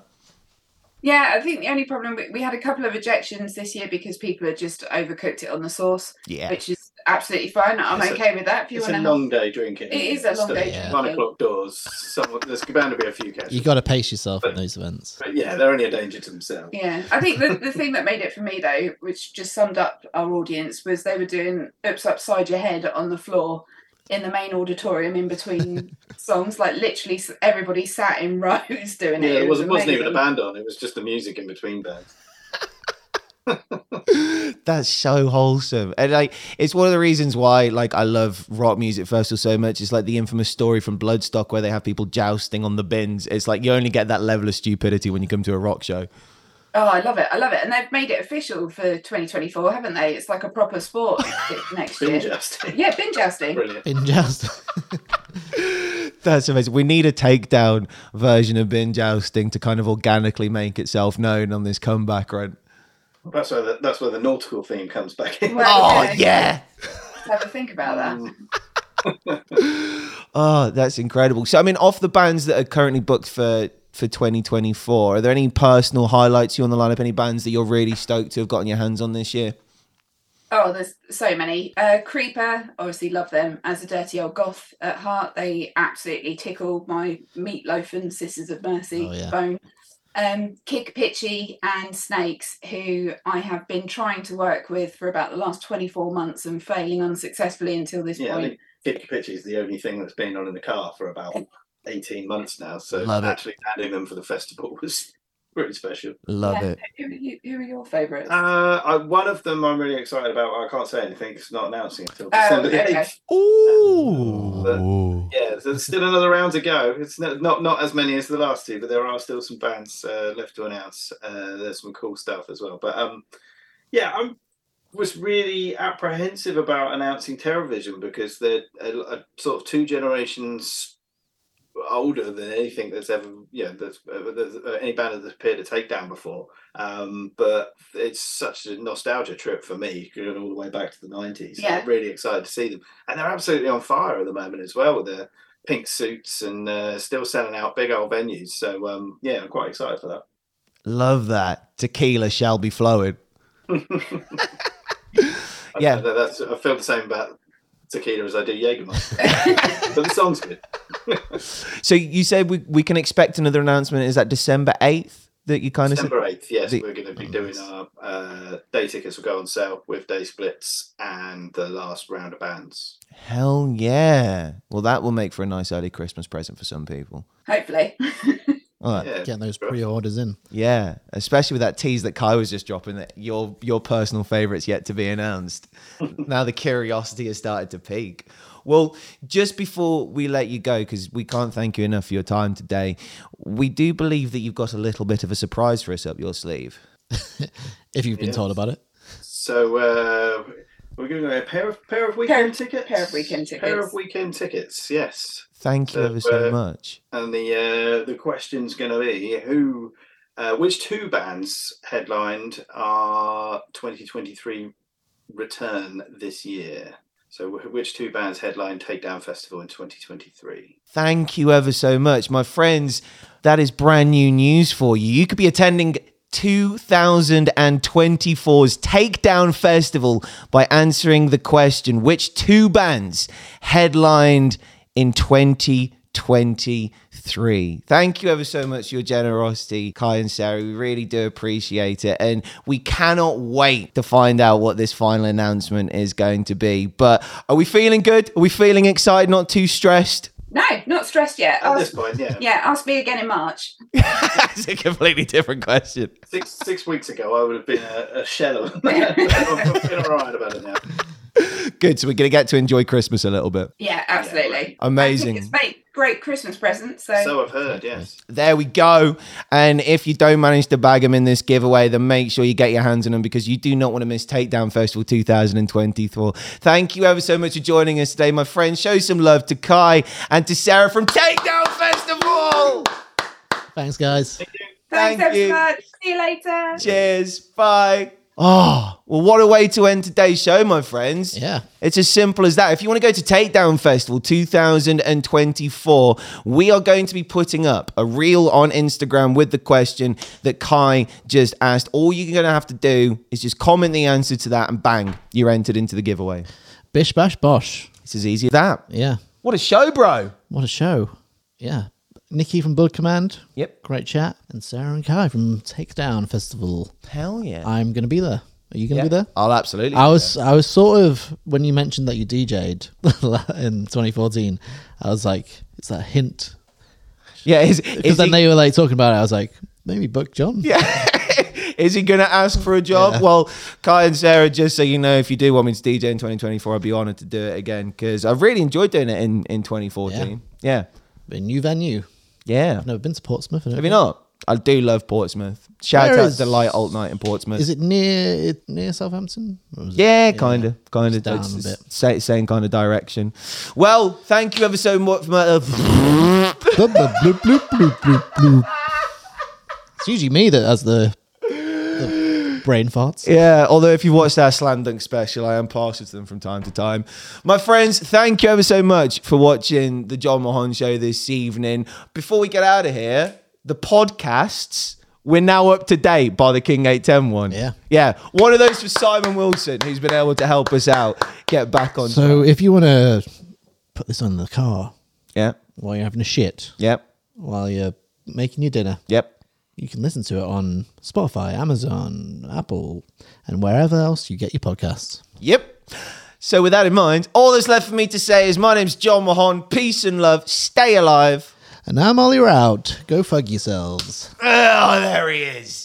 Yeah, I think the only problem we, we had a couple of ejections this year because people had just overcooked it on the sauce, Yeah. which is absolutely fine. I'm It's a- okay with that. If you It's want a to long day drinking. It is a long Still, day Yeah. One o'clock doors. Someone, there's bound to be a few cases. You cases. got to pace yourself at those events. But yeah, they're only a danger to themselves. Yeah, I think the, the thing that made it for me though, which just summed up our audience, was they were doing "Oops Upside Your Head" on the floor in the main auditorium in between songs. Like literally, everybody sat in rows doing Yeah, it. it was wasn't, wasn't even a band on. It was just the music in between bands. That's so wholesome. And like it's one of the reasons why like I love rock music festival so much. It's like the infamous story from Bloodstock where they have people jousting on the bins. It's like you only get that level of stupidity when you come to a rock show. Oh, I love it! I love it, and they've made it official for 2024, haven't they? It's like a proper sport next Bin year. jousting. Yeah, bin jousting. Brilliant. In just That's amazing. We need a takedown version of bin jousting to kind of organically make itself known on this comeback run. That's where the, that's where the nautical theme comes back in. Well, Oh yeah. yeah. Let's have a think about that. Um, Oh, that's incredible. So I mean, off the bands that are currently booked for for 2024, are there any personal highlights you on the lineup? Any bands that you're really stoked to have gotten your hands on this year? Oh, there's so many. Uh, Creeper, obviously love them as a dirty old goth at heart. They absolutely tickle my meatloaf and Sisters of Mercy Oh, yeah. bone. Um, Kid Kapichi and Snakes, who I have been trying to work with for about the last 24 months and failing unsuccessfully until this yeah, I point. think Kid Kapichi is the only thing that's been on in the car for about 18 months now. So Love it. actually handing them for the festival was really special. Love Yeah. it. Who, are you, who are your favourites? Uh, I, one of them I'm really excited about. I can't say anything. 'cause It's not announcing until Oh, December the okay. 8th. Ooh. Yeah, there's still another round to go. It's not not, not as many as the last two, but there are still some bands uh, left to announce. Uh, there's some cool stuff as well. But um, yeah, I was really apprehensive about announcing Terrorvision because they're a, a sort of two generations older than anything that's ever yeah that's, uh, that's uh, any band that's appeared at Takedown before. Um, but it's such a nostalgia trip for me, going all the way back to the nineties. Yeah. I'm really excited to see them, and they're absolutely on fire at the moment as well with their pink suits and uh, still selling out big old venues. So um, yeah, I'm quite excited for that. Love that. Tequila shall be flowing. Yeah. I, that's I feel the same about tequila as I do Jägermeister, but the song's good. So you said we, we can expect another announcement. Is that December 8th that you kind of said? December eighth, yes, The- we're going to be doing our uh, day tickets will go on sale with day splits and the last round of bands. Hell yeah. Well, that will make for a nice early Christmas present for some people. Hopefully. All right. Yeah, getting those pre-orders in. Yeah, especially with that tease that Kai was just dropping that your your personal favorites yet to be announced. now the curiosity has started to peak. Well, just before we let you go, because we can't thank you enough for your time today, we do believe that you've got a little bit of a surprise for us up your sleeve. If you've been Yes. told about it. So uh, we're going to a pair of pair of weekend tickets. pair of weekend tickets. Pair of weekend tickets. Yes. Thank you ever so uh, much. And the uh, the question's going to be who, uh, which two bands headlined our 2023 return this year? So which two bands headlined Takedown Festival in 2023? Thank you ever so much. My friends, that is brand new news for you. You could be attending 2024's Takedown Festival by answering the question which two bands headlined in 2023? Thank you ever so much for your generosity, Kai and Sarah. We really do appreciate it. And we cannot wait to find out what this final announcement is going to be. But are we feeling good? Are we feeling excited? Not too stressed? No, not stressed yet. At Ask- this point, yeah. yeah, ask me again in March. That's a completely different question. Six six weeks ago, I would have been a, a shell of I've been all right about it now. Good. So we're going to get to enjoy Christmas a little bit. Yeah, absolutely. Amazing. It's make great Christmas presents. So, So I've heard, yes. There we go. And if you don't manage to bag them in this giveaway, then make sure you get your hands on them because you do not want to miss Takedown Festival 2024. Thank you ever so much for joining us today, my friends. Show some love to Kai and to Sarah from Takedown Festival. Thanks, guys. Thank thanks Thank ever you. so much. See you later. Cheers. Bye. Oh, well, what a way to end today's show, my friends. Yeah. It's as simple as that. If you want to go to Takedown Festival 2024, we are going to be putting up a reel on Instagram with the question that Kai just asked. All you're going to have to do is just comment the answer to that and bang, you're entered into the giveaway. Bish bash bosh. It's as easy as that. Yeah. What a show, bro. What a show. Yeah. Nikki from Blood Command. Yep. Great chat. And Sarah and Kai from Takedown Festival. Hell yeah. I'm going to be there. Are you going to Yeah. be there? I'll absolutely. I was I was sort of when you mentioned that you DJ'd in 2014, I was like, it's that hint yeah. Is, because then he, they were like talking about it. I was like, maybe book Jon. yeah. is he going to ask for a job? Well, Kai and Sarah, just so you know, if you do want me to DJ in 2024, I'd be honored to do it again because I've really enjoyed doing it in, in 2014. Yeah. A new venue. Yeah. I've never been to Portsmouth. I don't Have you think. not? I do love Portsmouth. Shout Where out is- to Light Alt Night in Portsmouth. Is it near it near Southampton? Or is it- yeah, kind of, kind of. Down a bit. sa- same kind of direction. Well, thank you ever so much. For my, uh, Bloop, bloop, bloop, bloop, bloop, bloop, bloop. It's usually me that has the brain farts. Yeah, although if you've watched our Slam Dunk special, I am partial to them from time to time. My friends, thank you ever so much for watching the Jon Mahon show this evening. Before we get out of here, the podcasts, we're now up to date by the King 810 one. Yeah. Yeah. One of those for Simon Wilson, who's been able to help us out get back on So if you want to put this on the car Yeah. while you're having a shit, Yep. while you're making your dinner, Yep. You can listen to it on Spotify, Amazon, Apple, and wherever else you get your podcasts. Yep. So with that in mind, all that's left for me to say is my name's Jon Mahon. Peace and love. Stay alive. And I'm Ollie Rout. Go fug yourselves. Oh, there he is.